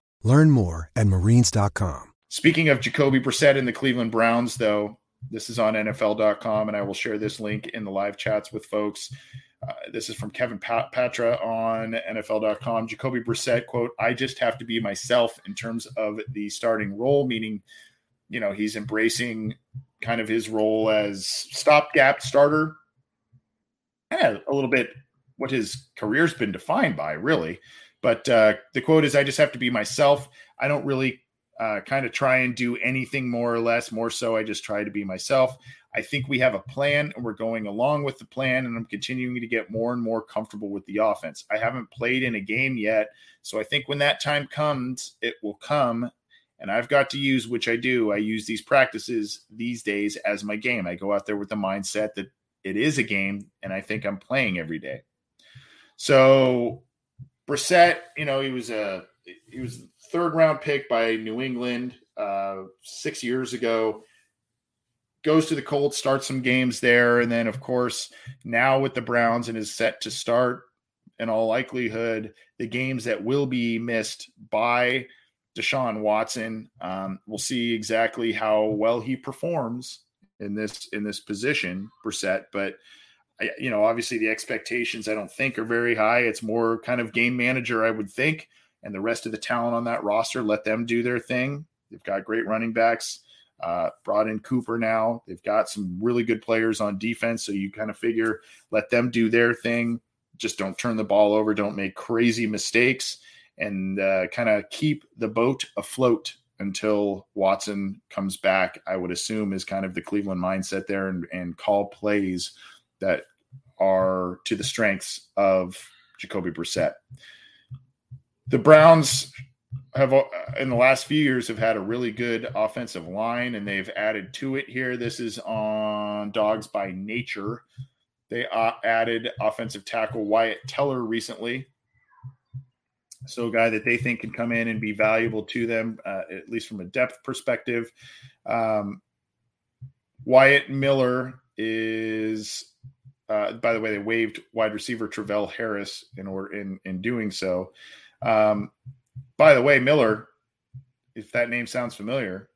Learn more at marines.com. Speaking of Jacoby Brissett and the Cleveland Browns, though, this is on NFL.com, and I will share this link in the live chats with folks. Uh, this is from Kevin Patra on NFL.com. Jacoby Brissett, quote, I just have to be myself in terms of the starting role, meaning, you know, he's embracing kind of his role as stopgap starter. Yeah, a little bit what his career's been defined by, really. But uh, the quote is I just have to be myself. I don't really uh, kind of try and do anything more or less. More so, I just try to be myself. I think we have a plan and we're going along with the plan, and I'm continuing to get more and more comfortable with the offense. I haven't played in a game yet. So I think when that time comes, it will come. And I've got to use, which I do, I use these practices these days as my game. I go out there with the mindset that it is a game and I think I'm playing every day. So Brissett, you know, he was a he was third round pick by New England uh, six years ago. Goes to the Colts, starts some games there, and then of course now with the Browns and is set to start in all likelihood the games that will be missed by Deshaun Watson. Um, we'll see exactly how well he performs in this in this position, Brissett, but you know, obviously the expectations I don't think are very high. It's more kind of game manager, I would think, and the rest of the talent on that roster, let them do their thing. They've got great running backs. Uh, brought in Cooper now. They've got some really good players on defense. So you kind of figure let them do their thing. Just don't turn the ball over. Don't make crazy mistakes and uh, kind of keep the boat afloat until Watson comes back. I would assume is kind of the Cleveland mindset there and, and call plays that are to the strengths of Jacoby Brissett. The Browns have in the last few years have had a really good offensive line and they've added to it here. This is on Dogs by Nature. They uh, added offensive tackle Wyatt Teller recently. So, a guy that they think can come in and be valuable to them, uh, at least from a depth perspective. Um, Wyatt Miller is uh, by the way, they waived wide receiver Travell Harris in order in in doing so. Um, by the way, Miller, if that name sounds familiar,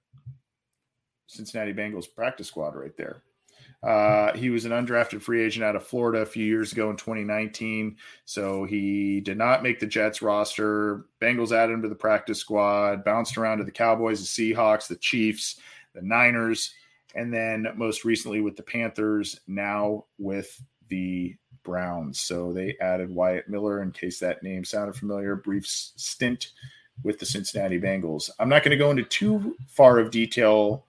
Cincinnati Bengals practice squad right there. Uh, he was an undrafted free agent out of Florida a few years ago in 2019. So he did not make the Jets roster. Bengals added him to the practice squad, bounced around to the Cowboys, the Seahawks, the Chiefs, the Niners and then most recently with the Panthers, now with the Browns. So they added Wyatt Miller in case that name sounded familiar. Brief stint with the Cincinnati Bengals. I'm not going to go into too far of detail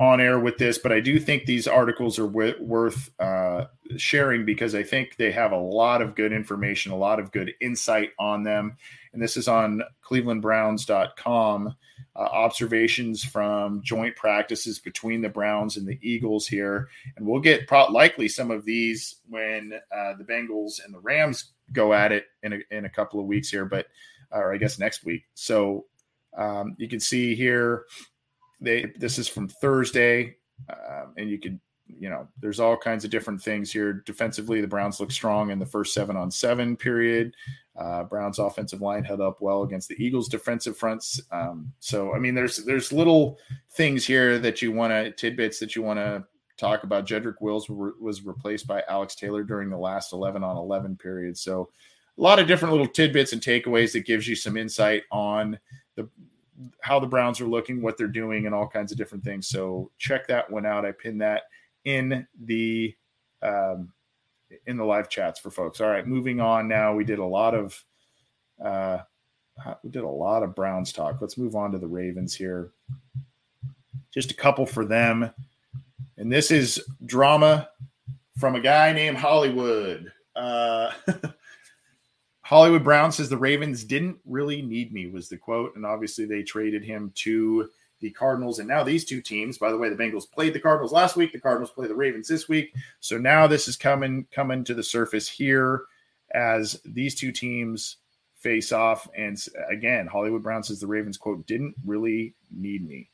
on air with this, but I do think these articles are w- worth uh, sharing because I think they have a lot of good information, a lot of good insight on them. And this is on clevelandbrowns.com uh, observations from joint practices between the Browns and the Eagles here. And we'll get pro- likely some of these when uh, the Bengals and the Rams go at it in a, in a couple of weeks here, but, or I guess next week. So um, you can see here, they this is from Thursday, um, and you can you know, there's all kinds of different things here. Defensively, the Browns look strong in the first seven on seven period. Uh, Browns offensive line held up well against the Eagles defensive fronts. Um, so, I mean, there's there's little things here that you want to tidbits that you want to talk about. Jedrick Wills was replaced by Alex Taylor during the last 11 on 11 period. So, a lot of different little tidbits and takeaways that gives you some insight on the how the Browns are looking, what they're doing, and all kinds of different things. So check that one out. I pinned that in the um, in the live chats for folks. All right, moving on now. We did a lot of uh, we did a lot of Browns talk. Let's move on to the Ravens here. Just a couple for them, and this is drama from a guy named Hollywood. Uh, (laughs) Hollywood Brown says the Ravens didn't really need me, was the quote. And obviously, they traded him to the Cardinals. And now these two teams, by the way, the Bengals played the Cardinals last week. The Cardinals play the Ravens this week. So now this is coming coming to the surface here as these two teams face off. And again, Hollywood Brown says the Ravens quote didn't really need me.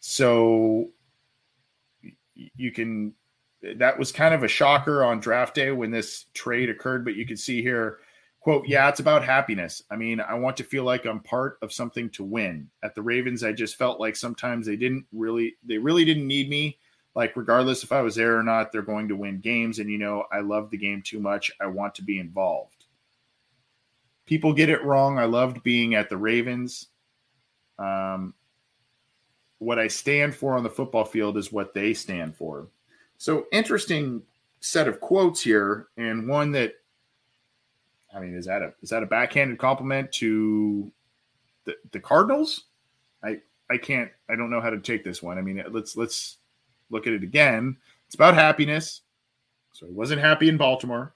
So you can that was kind of a shocker on draft day when this trade occurred, but you can see here quote, yeah, it's about happiness. I mean, I want to feel like I'm part of something to win. At the Ravens, I just felt like sometimes they didn't really, they really didn't need me. Like, regardless if I was there or not, they're going to win games. And, you know, I love the game too much. I want to be involved. People get it wrong. I loved being at the Ravens. Um, what I stand for on the football field is what they stand for. So, interesting set of quotes here, and one that I mean, is that a is that a backhanded compliment to the, the Cardinals? I I can't I don't know how to take this one. I mean, let's let's look at it again. It's about happiness. So I wasn't happy in Baltimore.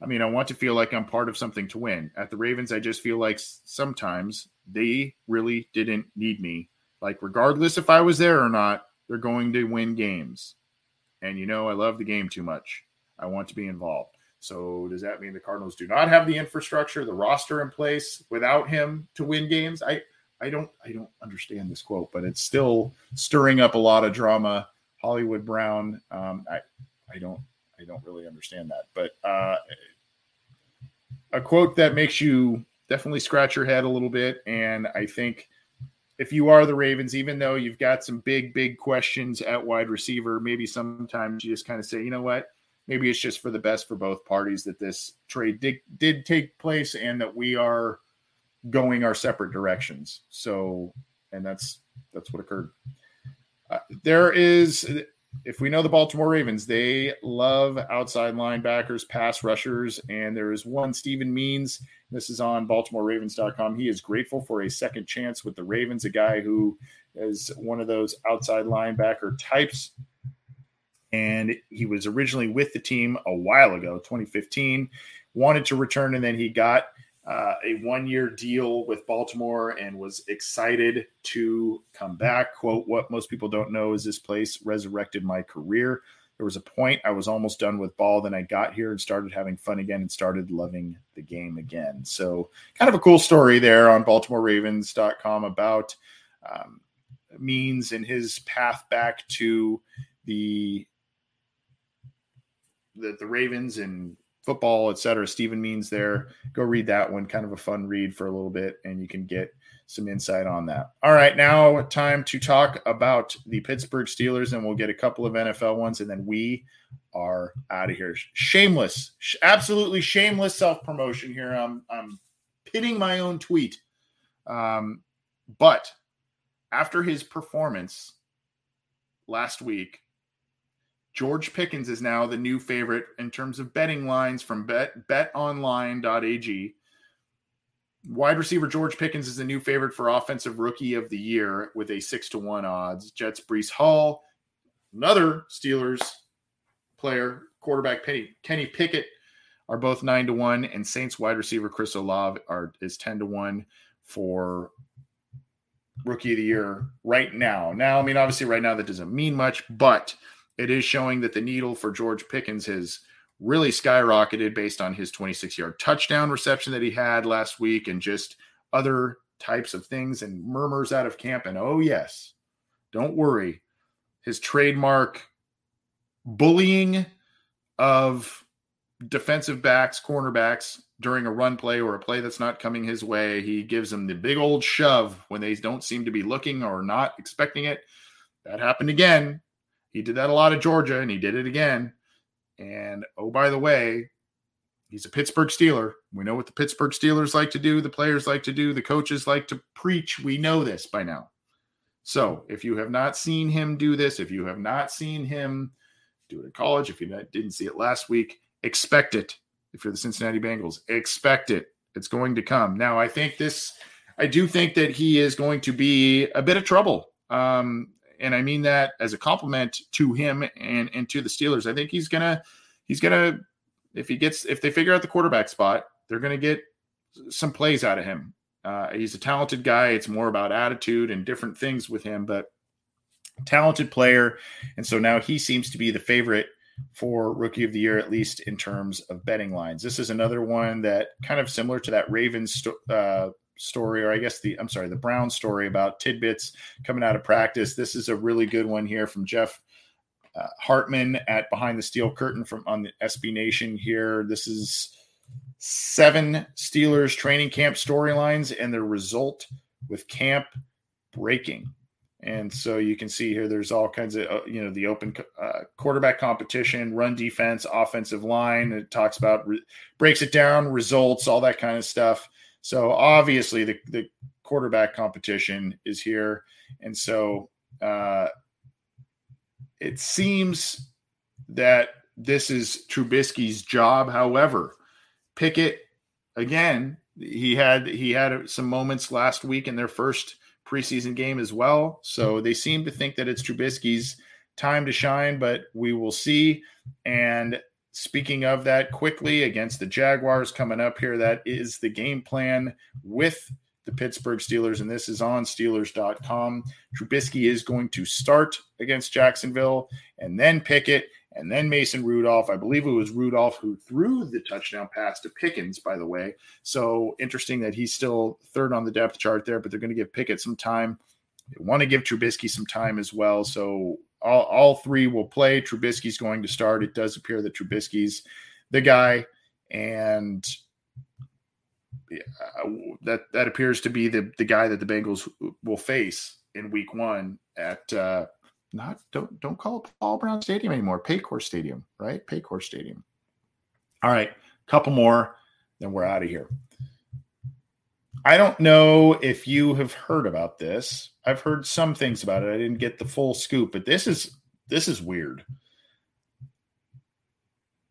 I mean, I want to feel like I'm part of something to win. At the Ravens, I just feel like sometimes they really didn't need me. Like, regardless if I was there or not, they're going to win games. And you know, I love the game too much. I want to be involved. So does that mean the Cardinals do not have the infrastructure, the roster in place without him to win games? I I don't I don't understand this quote, but it's still stirring up a lot of drama. Hollywood Brown, um, I I don't I don't really understand that, but uh, a quote that makes you definitely scratch your head a little bit, and I think if you are the Ravens, even though you've got some big big questions at wide receiver, maybe sometimes you just kind of say, you know what maybe it's just for the best for both parties that this trade did, did take place and that we are going our separate directions. So, and that's that's what occurred. Uh, there is, if we know the Baltimore Ravens, they love outside linebackers, pass rushers, and there is one Steven Means. This is on BaltimoreRavens.com. He is grateful for a second chance with the Ravens, a guy who is one of those outside linebacker types and he was originally with the team a while ago, 2015. Wanted to return, and then he got uh, a one-year deal with Baltimore and was excited to come back. "Quote: What most people don't know is this place resurrected my career. There was a point I was almost done with ball, then I got here and started having fun again and started loving the game again. So, kind of a cool story there on BaltimoreRavens.com about um, Means and his path back to the the, the Ravens and football, et cetera. Steven Means there. Go read that one. Kind of a fun read for a little bit, and you can get some insight on that. All right, now time to talk about the Pittsburgh Steelers, and we'll get a couple of NFL ones, and then we are out of here. Shameless, absolutely shameless self promotion here. I'm I'm pitting my own tweet, um, but after his performance last week George Pickens is now the new favorite in terms of betting lines from bet betonline.ag. Wide receiver George Pickens is the new favorite for offensive rookie of the year with a six to one odds. Jets Breece Hall, another Steelers player, quarterback Penny, Kenny Pickett are both nine to one, and Saints wide receiver Chris Olave are is ten to one for rookie of the year right now. Now, I mean, obviously, right now that doesn't mean much, but it is showing that the needle for George Pickens has really skyrocketed based on his 26 yard touchdown reception that he had last week and just other types of things and murmurs out of camp. And oh, yes, don't worry. His trademark bullying of defensive backs, cornerbacks during a run play or a play that's not coming his way. He gives them the big old shove when they don't seem to be looking or not expecting it. That happened again he did that a lot at Georgia and he did it again. And oh, by the way, he's a Pittsburgh Steeler. We know what the Pittsburgh Steelers like to do, the players like to do, the coaches like to preach. We know this by now. So if you have not seen him do this, if you have not seen him do it in college, if you didn't see it last week, expect it. If you're the Cincinnati Bengals, expect it. It's going to come. Now, I think this, I do think that he is going to be a bit of trouble. Um, and I mean that as a compliment to him and and to the Steelers. I think he's gonna he's gonna if he gets if they figure out the quarterback spot, they're gonna get some plays out of him. Uh, he's a talented guy. It's more about attitude and different things with him, but talented player. And so now he seems to be the favorite for rookie of the year, at least in terms of betting lines. This is another one that kind of similar to that Ravens uh, story, or I guess the I'm sorry, the Brown story about tidbits coming out of practice. This is a really good one here from Jeff uh, Hartman at Behind the Steel Curtain from on the SB Nation here. This is seven Steelers training camp storylines and the result with camp breaking. And so you can see here, there's all kinds of, uh, you know, the open uh, quarterback competition, run defense, offensive line. It talks about, re- breaks it down, results, all that kind of stuff. So obviously the, the quarterback competition is here. And so uh, it seems that this is Trubisky's job. However, Pickett, again, he had he had some moments last week in their first preseason game as well. So they seem to think that it's Trubisky's time to shine, but we will see. And Speaking of that, quickly against the Jaguars coming up here, that is the game plan with the Pittsburgh Steelers, and this is on Steelers.com. Trubisky is going to start against Jacksonville and then Pickett and then Mason Rudolph. I believe it was Rudolph who threw the touchdown pass to Pickens, by the way. So interesting that he's still third on the depth chart there, but they're going to give Pickett some time. They want to give Trubisky some time as well. So all, all three will play. Trubisky's going to start. It does appear that Trubisky's the guy, and that that appears to be the the guy that the Bengals will face in Week One at uh, not don't don't call it Paul Brown Stadium anymore. Paycor Stadium, right? Paycor Stadium. All right, couple more, then we're out of here. I don't know if you have heard about this. I've heard some things about it. I didn't get the full scoop, but this is this is weird.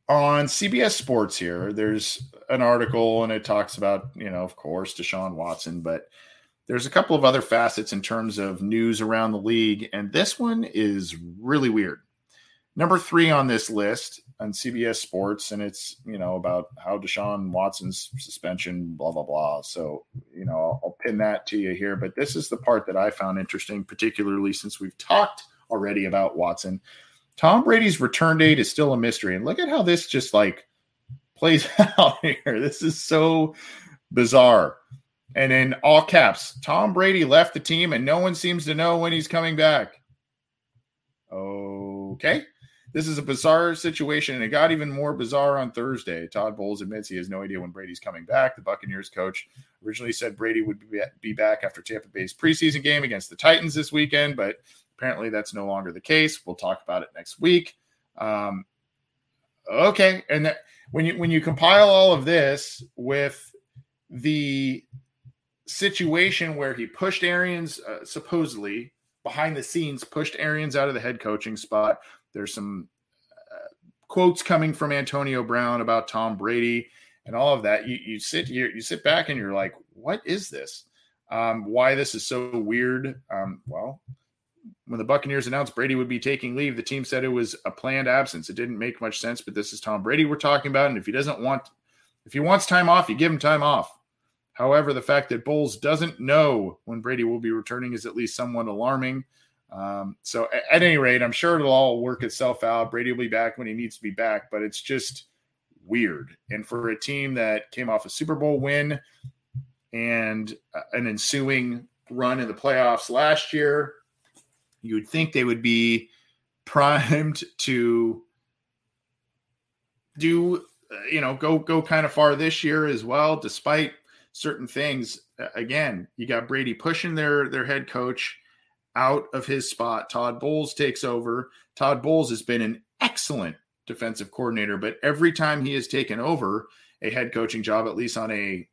On CBS Sports here, there's an article and it talks about, you know, of course, Deshaun Watson, but there's a couple of other facets in terms of news around the league, and this one is really weird. Number three on this list on CBS Sports, and it's you know about how Deshaun Watson's suspension, blah blah blah. So you know I'll, I'll pin that to you here, but this is the part that I found interesting, particularly since we've talked already about Watson. Tom Brady's return date is still a mystery, and look at how this just like plays (laughs) out here. This is so bizarre. And in all caps, Tom Brady left the team, and no one seems to know when he's coming back. Okay. This is a bizarre situation, and it got even more bizarre on Thursday. Todd Bowles admits he has no idea when Brady's coming back. The Buccaneers coach originally said Brady would be back after Tampa Bay's preseason game against the Titans this weekend, but apparently that's no longer the case. We'll talk about it next week. Um, okay, and that, when you when you compile all of this with the situation where he pushed Arians uh, supposedly behind the scenes pushed Arians out of the head coaching spot there's some uh, quotes coming from Antonio Brown about Tom Brady and all of that. You, you sit here, you sit back, and you're like, what is this? Um, why this is so weird? Um, well, when the Buccaneers announced Brady would be taking leave, the team said it was a planned absence. It didn't make much sense, but this is Tom Brady we're talking about, and if he doesn't want, if he wants time off, you give him time off. However, the fact that Bowles doesn't know when Brady will be returning is at least somewhat alarming. Um, so at, at, any rate, I'm sure it'll all work itself out. Brady will be back when he needs to be back, but it's just weird. And for a team that came off a Super Bowl win and an ensuing run in the playoffs last year, you would think they would be primed (laughs) to do you know go go kind of far this year as well despite certain things again you got Brady pushing their their head coach out of his spot. Todd Bowles takes over. Todd Bowles has been an excellent defensive coordinator, but every time he has taken over, a head coaching job, at least on a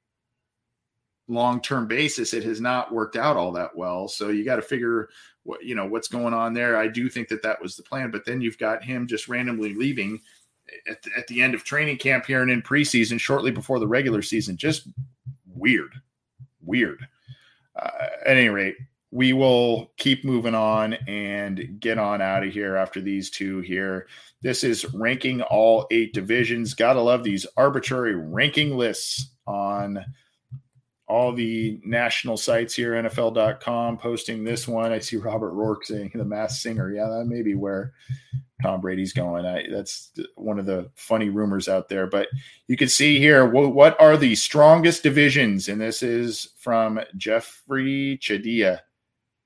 long term basis, it has not worked out all that well. So you got to figure what you know what's going on there. I do think that that was the plan, but then you've got him just randomly leaving at the, at the end of training camp here and in preseason, shortly before the regular season. Just weird, weird. Uh, at any rate, we will keep moving on and get on out of here after these two here. This is ranking all eight divisions. Gotta love these arbitrary ranking lists on all the national sites here, NFL.com posting this one. I see Robert Rourke saying the mass singer. Yeah, that may be where Tom Brady's going. I, that's one of the funny rumors out there. But you can see here what, what are the strongest divisions, and this is from Jeffri Chadiha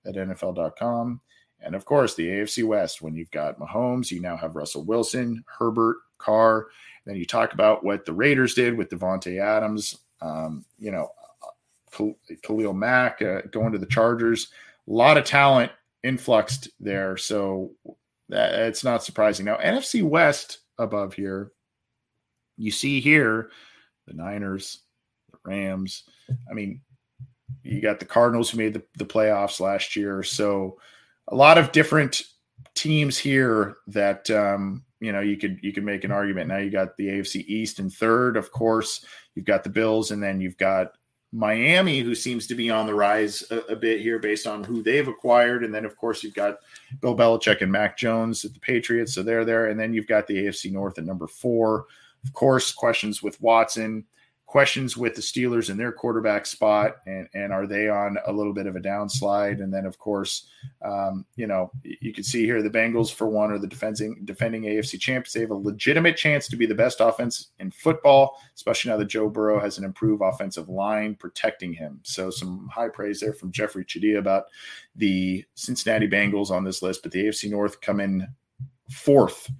at NFL.com. And of course, the AFC West. When you've got Mahomes, you now have Russell Wilson, Herbert, Carr. Then you talk about what the Raiders did with Davante Adams. Um, you know, Khalil Mack uh, going to the Chargers. A lot of talent influxed there, so that, it's not surprising. Now NFC West above here, you see here the Niners, the Rams. I mean, you got the Cardinals who made the, the playoffs last year, so a lot of different teams here that um, you know you could you could make an argument. Now you got the AFC East in third, of course. You've got the Bills, and then you've got Miami, who seems to be on the rise a, a, bit here based on who they've acquired. And then, of course, you've got Bill Belichick and Mac Jones at the Patriots. So they're there. And then you've got the AFC North at number four. Of course, questions with Watson questions with the Steelers and their quarterback spot, and and are they on a little bit of a downslide? And then, of course, um, you know, you can see here the Bengals for one are the defending defending AFC champs. They have a legitimate chance to be the best offense in football, especially now that Joe Burrow has an improved offensive line protecting him. So some high praise there from Jeffri Chadiha about the Cincinnati Bengals on this list, but the AFC North come in fourth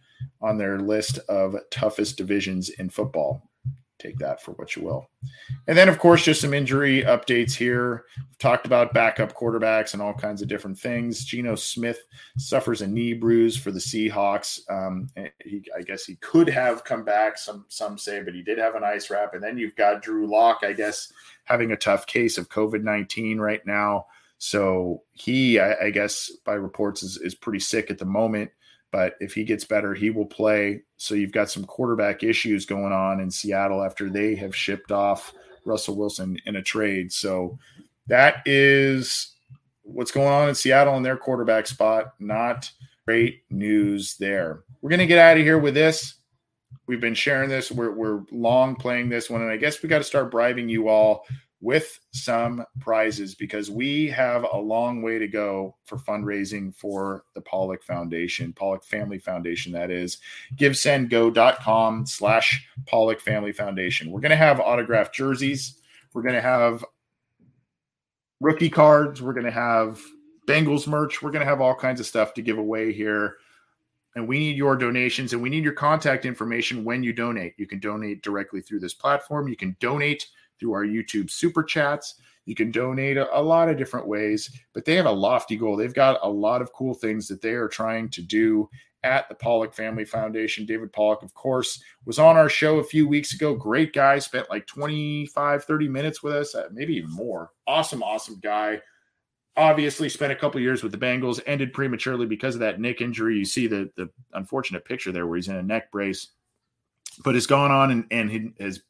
on their list of toughest divisions in football take that for what you will. And then, of course, just some injury updates here. We've talked about backup quarterbacks and all kinds of different things. Geno Smith suffers a knee bruise for the Seahawks. Um, he, I guess he could have come back, some some say, but he did have an ice wrap. And then you've got Drew Lock, I guess, having a tough case of COVID 19 right now. So he, I, I guess, by reports, is, is pretty sick at the moment. But if he gets better, he will play. So you've got some quarterback issues going on in Seattle after they have shipped off Russell Wilson in a trade. So that is what's going on in Seattle in their quarterback spot. Not great news there. We're going to get out of here with this. We've been sharing this. We're, we're long playing this one. And I guess we got to start bribing you all with some prizes because we have a long way to go for fundraising for the Pollack Foundation, Pollack Family Foundation, that is. GiveSendGo.com slash Pollack Family Foundation. We're going to have autographed jerseys. We're going to have rookie cards. We're going to have Bengals merch. We're going to have all kinds of stuff to give away here. And we need your donations and we need your contact information when you donate. You can donate directly through this platform. You can donate through our YouTube super chats. You can donate a, a, lot of different ways, but they have a lofty goal. They've got a lot of cool things that they are trying to do at the Pollack Family Foundation. David Pollack, of course, was on our show a few weeks ago. Great guy, spent like 25, 30 minutes with us, uh, maybe even more. Awesome, awesome guy. Obviously, spent a couple years with the Bengals, ended prematurely because of that neck injury. You see the, the unfortunate picture there where he's in a neck brace, but has gone on and, and has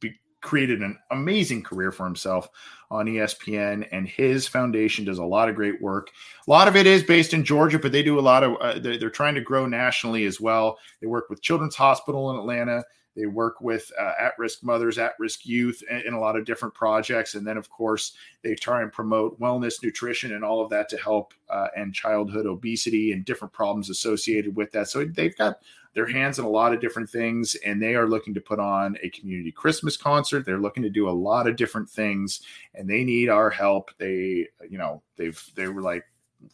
created an amazing career for himself on ESPN, and his foundation does a lot of great work. A lot of it is based in Georgia, but they do a lot of. Uh, they're, trying to grow nationally as well. They work with Children's Hospital in Atlanta. They work with uh, at-risk mothers, at-risk youth, in, a lot of different projects, and then of course they try and promote wellness, nutrition, and all of that to help uh, end childhood obesity and different problems associated with that. So they've got their hands in a lot of different things and they are looking to put on a community christmas concert they're looking to do a lot of different things and they need our help they you know they've they were like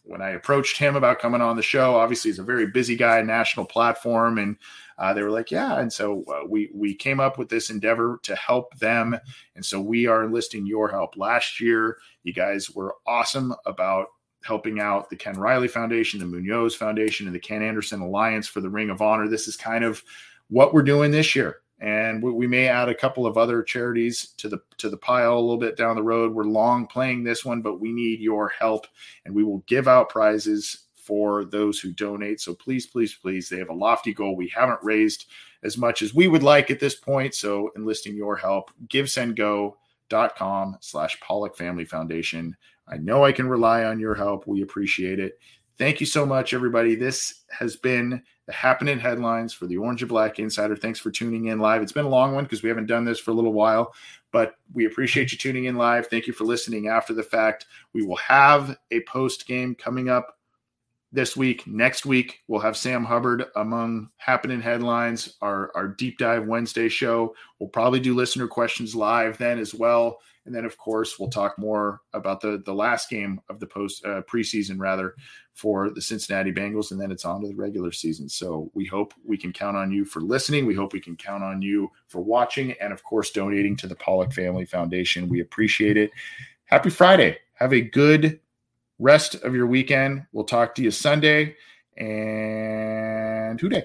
when I approached him about coming on the show, obviously he's a very busy guy, national platform, and uh, they were like, "Yeah." And so uh, we we came up with this endeavor to help them, and so we are enlisting your help. Last year, you guys were awesome about helping out the Ken Riley Foundation, the Munoz Foundation, and the Ken Anderson Alliance for the Ring of Honor. This is kind of what we're doing this year. and we, we, may add a couple of other charities to the to the pile a little bit down the road. We're long playing this one, but we need your help, and we will give out prizes for those who donate. So please, please, please, they have a lofty goal. We haven't raised as much as we would like at this point, so enlisting your help. GiveSendGo.com slash Pollack Family Foundation. I know I can rely on your help. We appreciate it. Thank you so much, everybody. This has been the happening headlines for the Orange and Black Insider. Thanks for tuning in live. It's been a long one because we haven't done this for a little while, but we appreciate you tuning in live. Thank you for listening after the fact. We will have a post game coming up this week. Next week, we'll have Sam Hubbard among happening headlines, our, our deep dive Wednesday show. We'll probably do listener questions live then as well. And then, of course, we'll talk more about the the last game of the post uh, preseason, rather, for the Cincinnati Bengals, and then it's on to the regular season. So we hope we can count on you for listening. We hope we can count on you for watching, and of course, donating to the Pollack Family Foundation. We appreciate it. Happy Friday. Have a good rest of your weekend. We'll talk to you Sunday and Who Dey.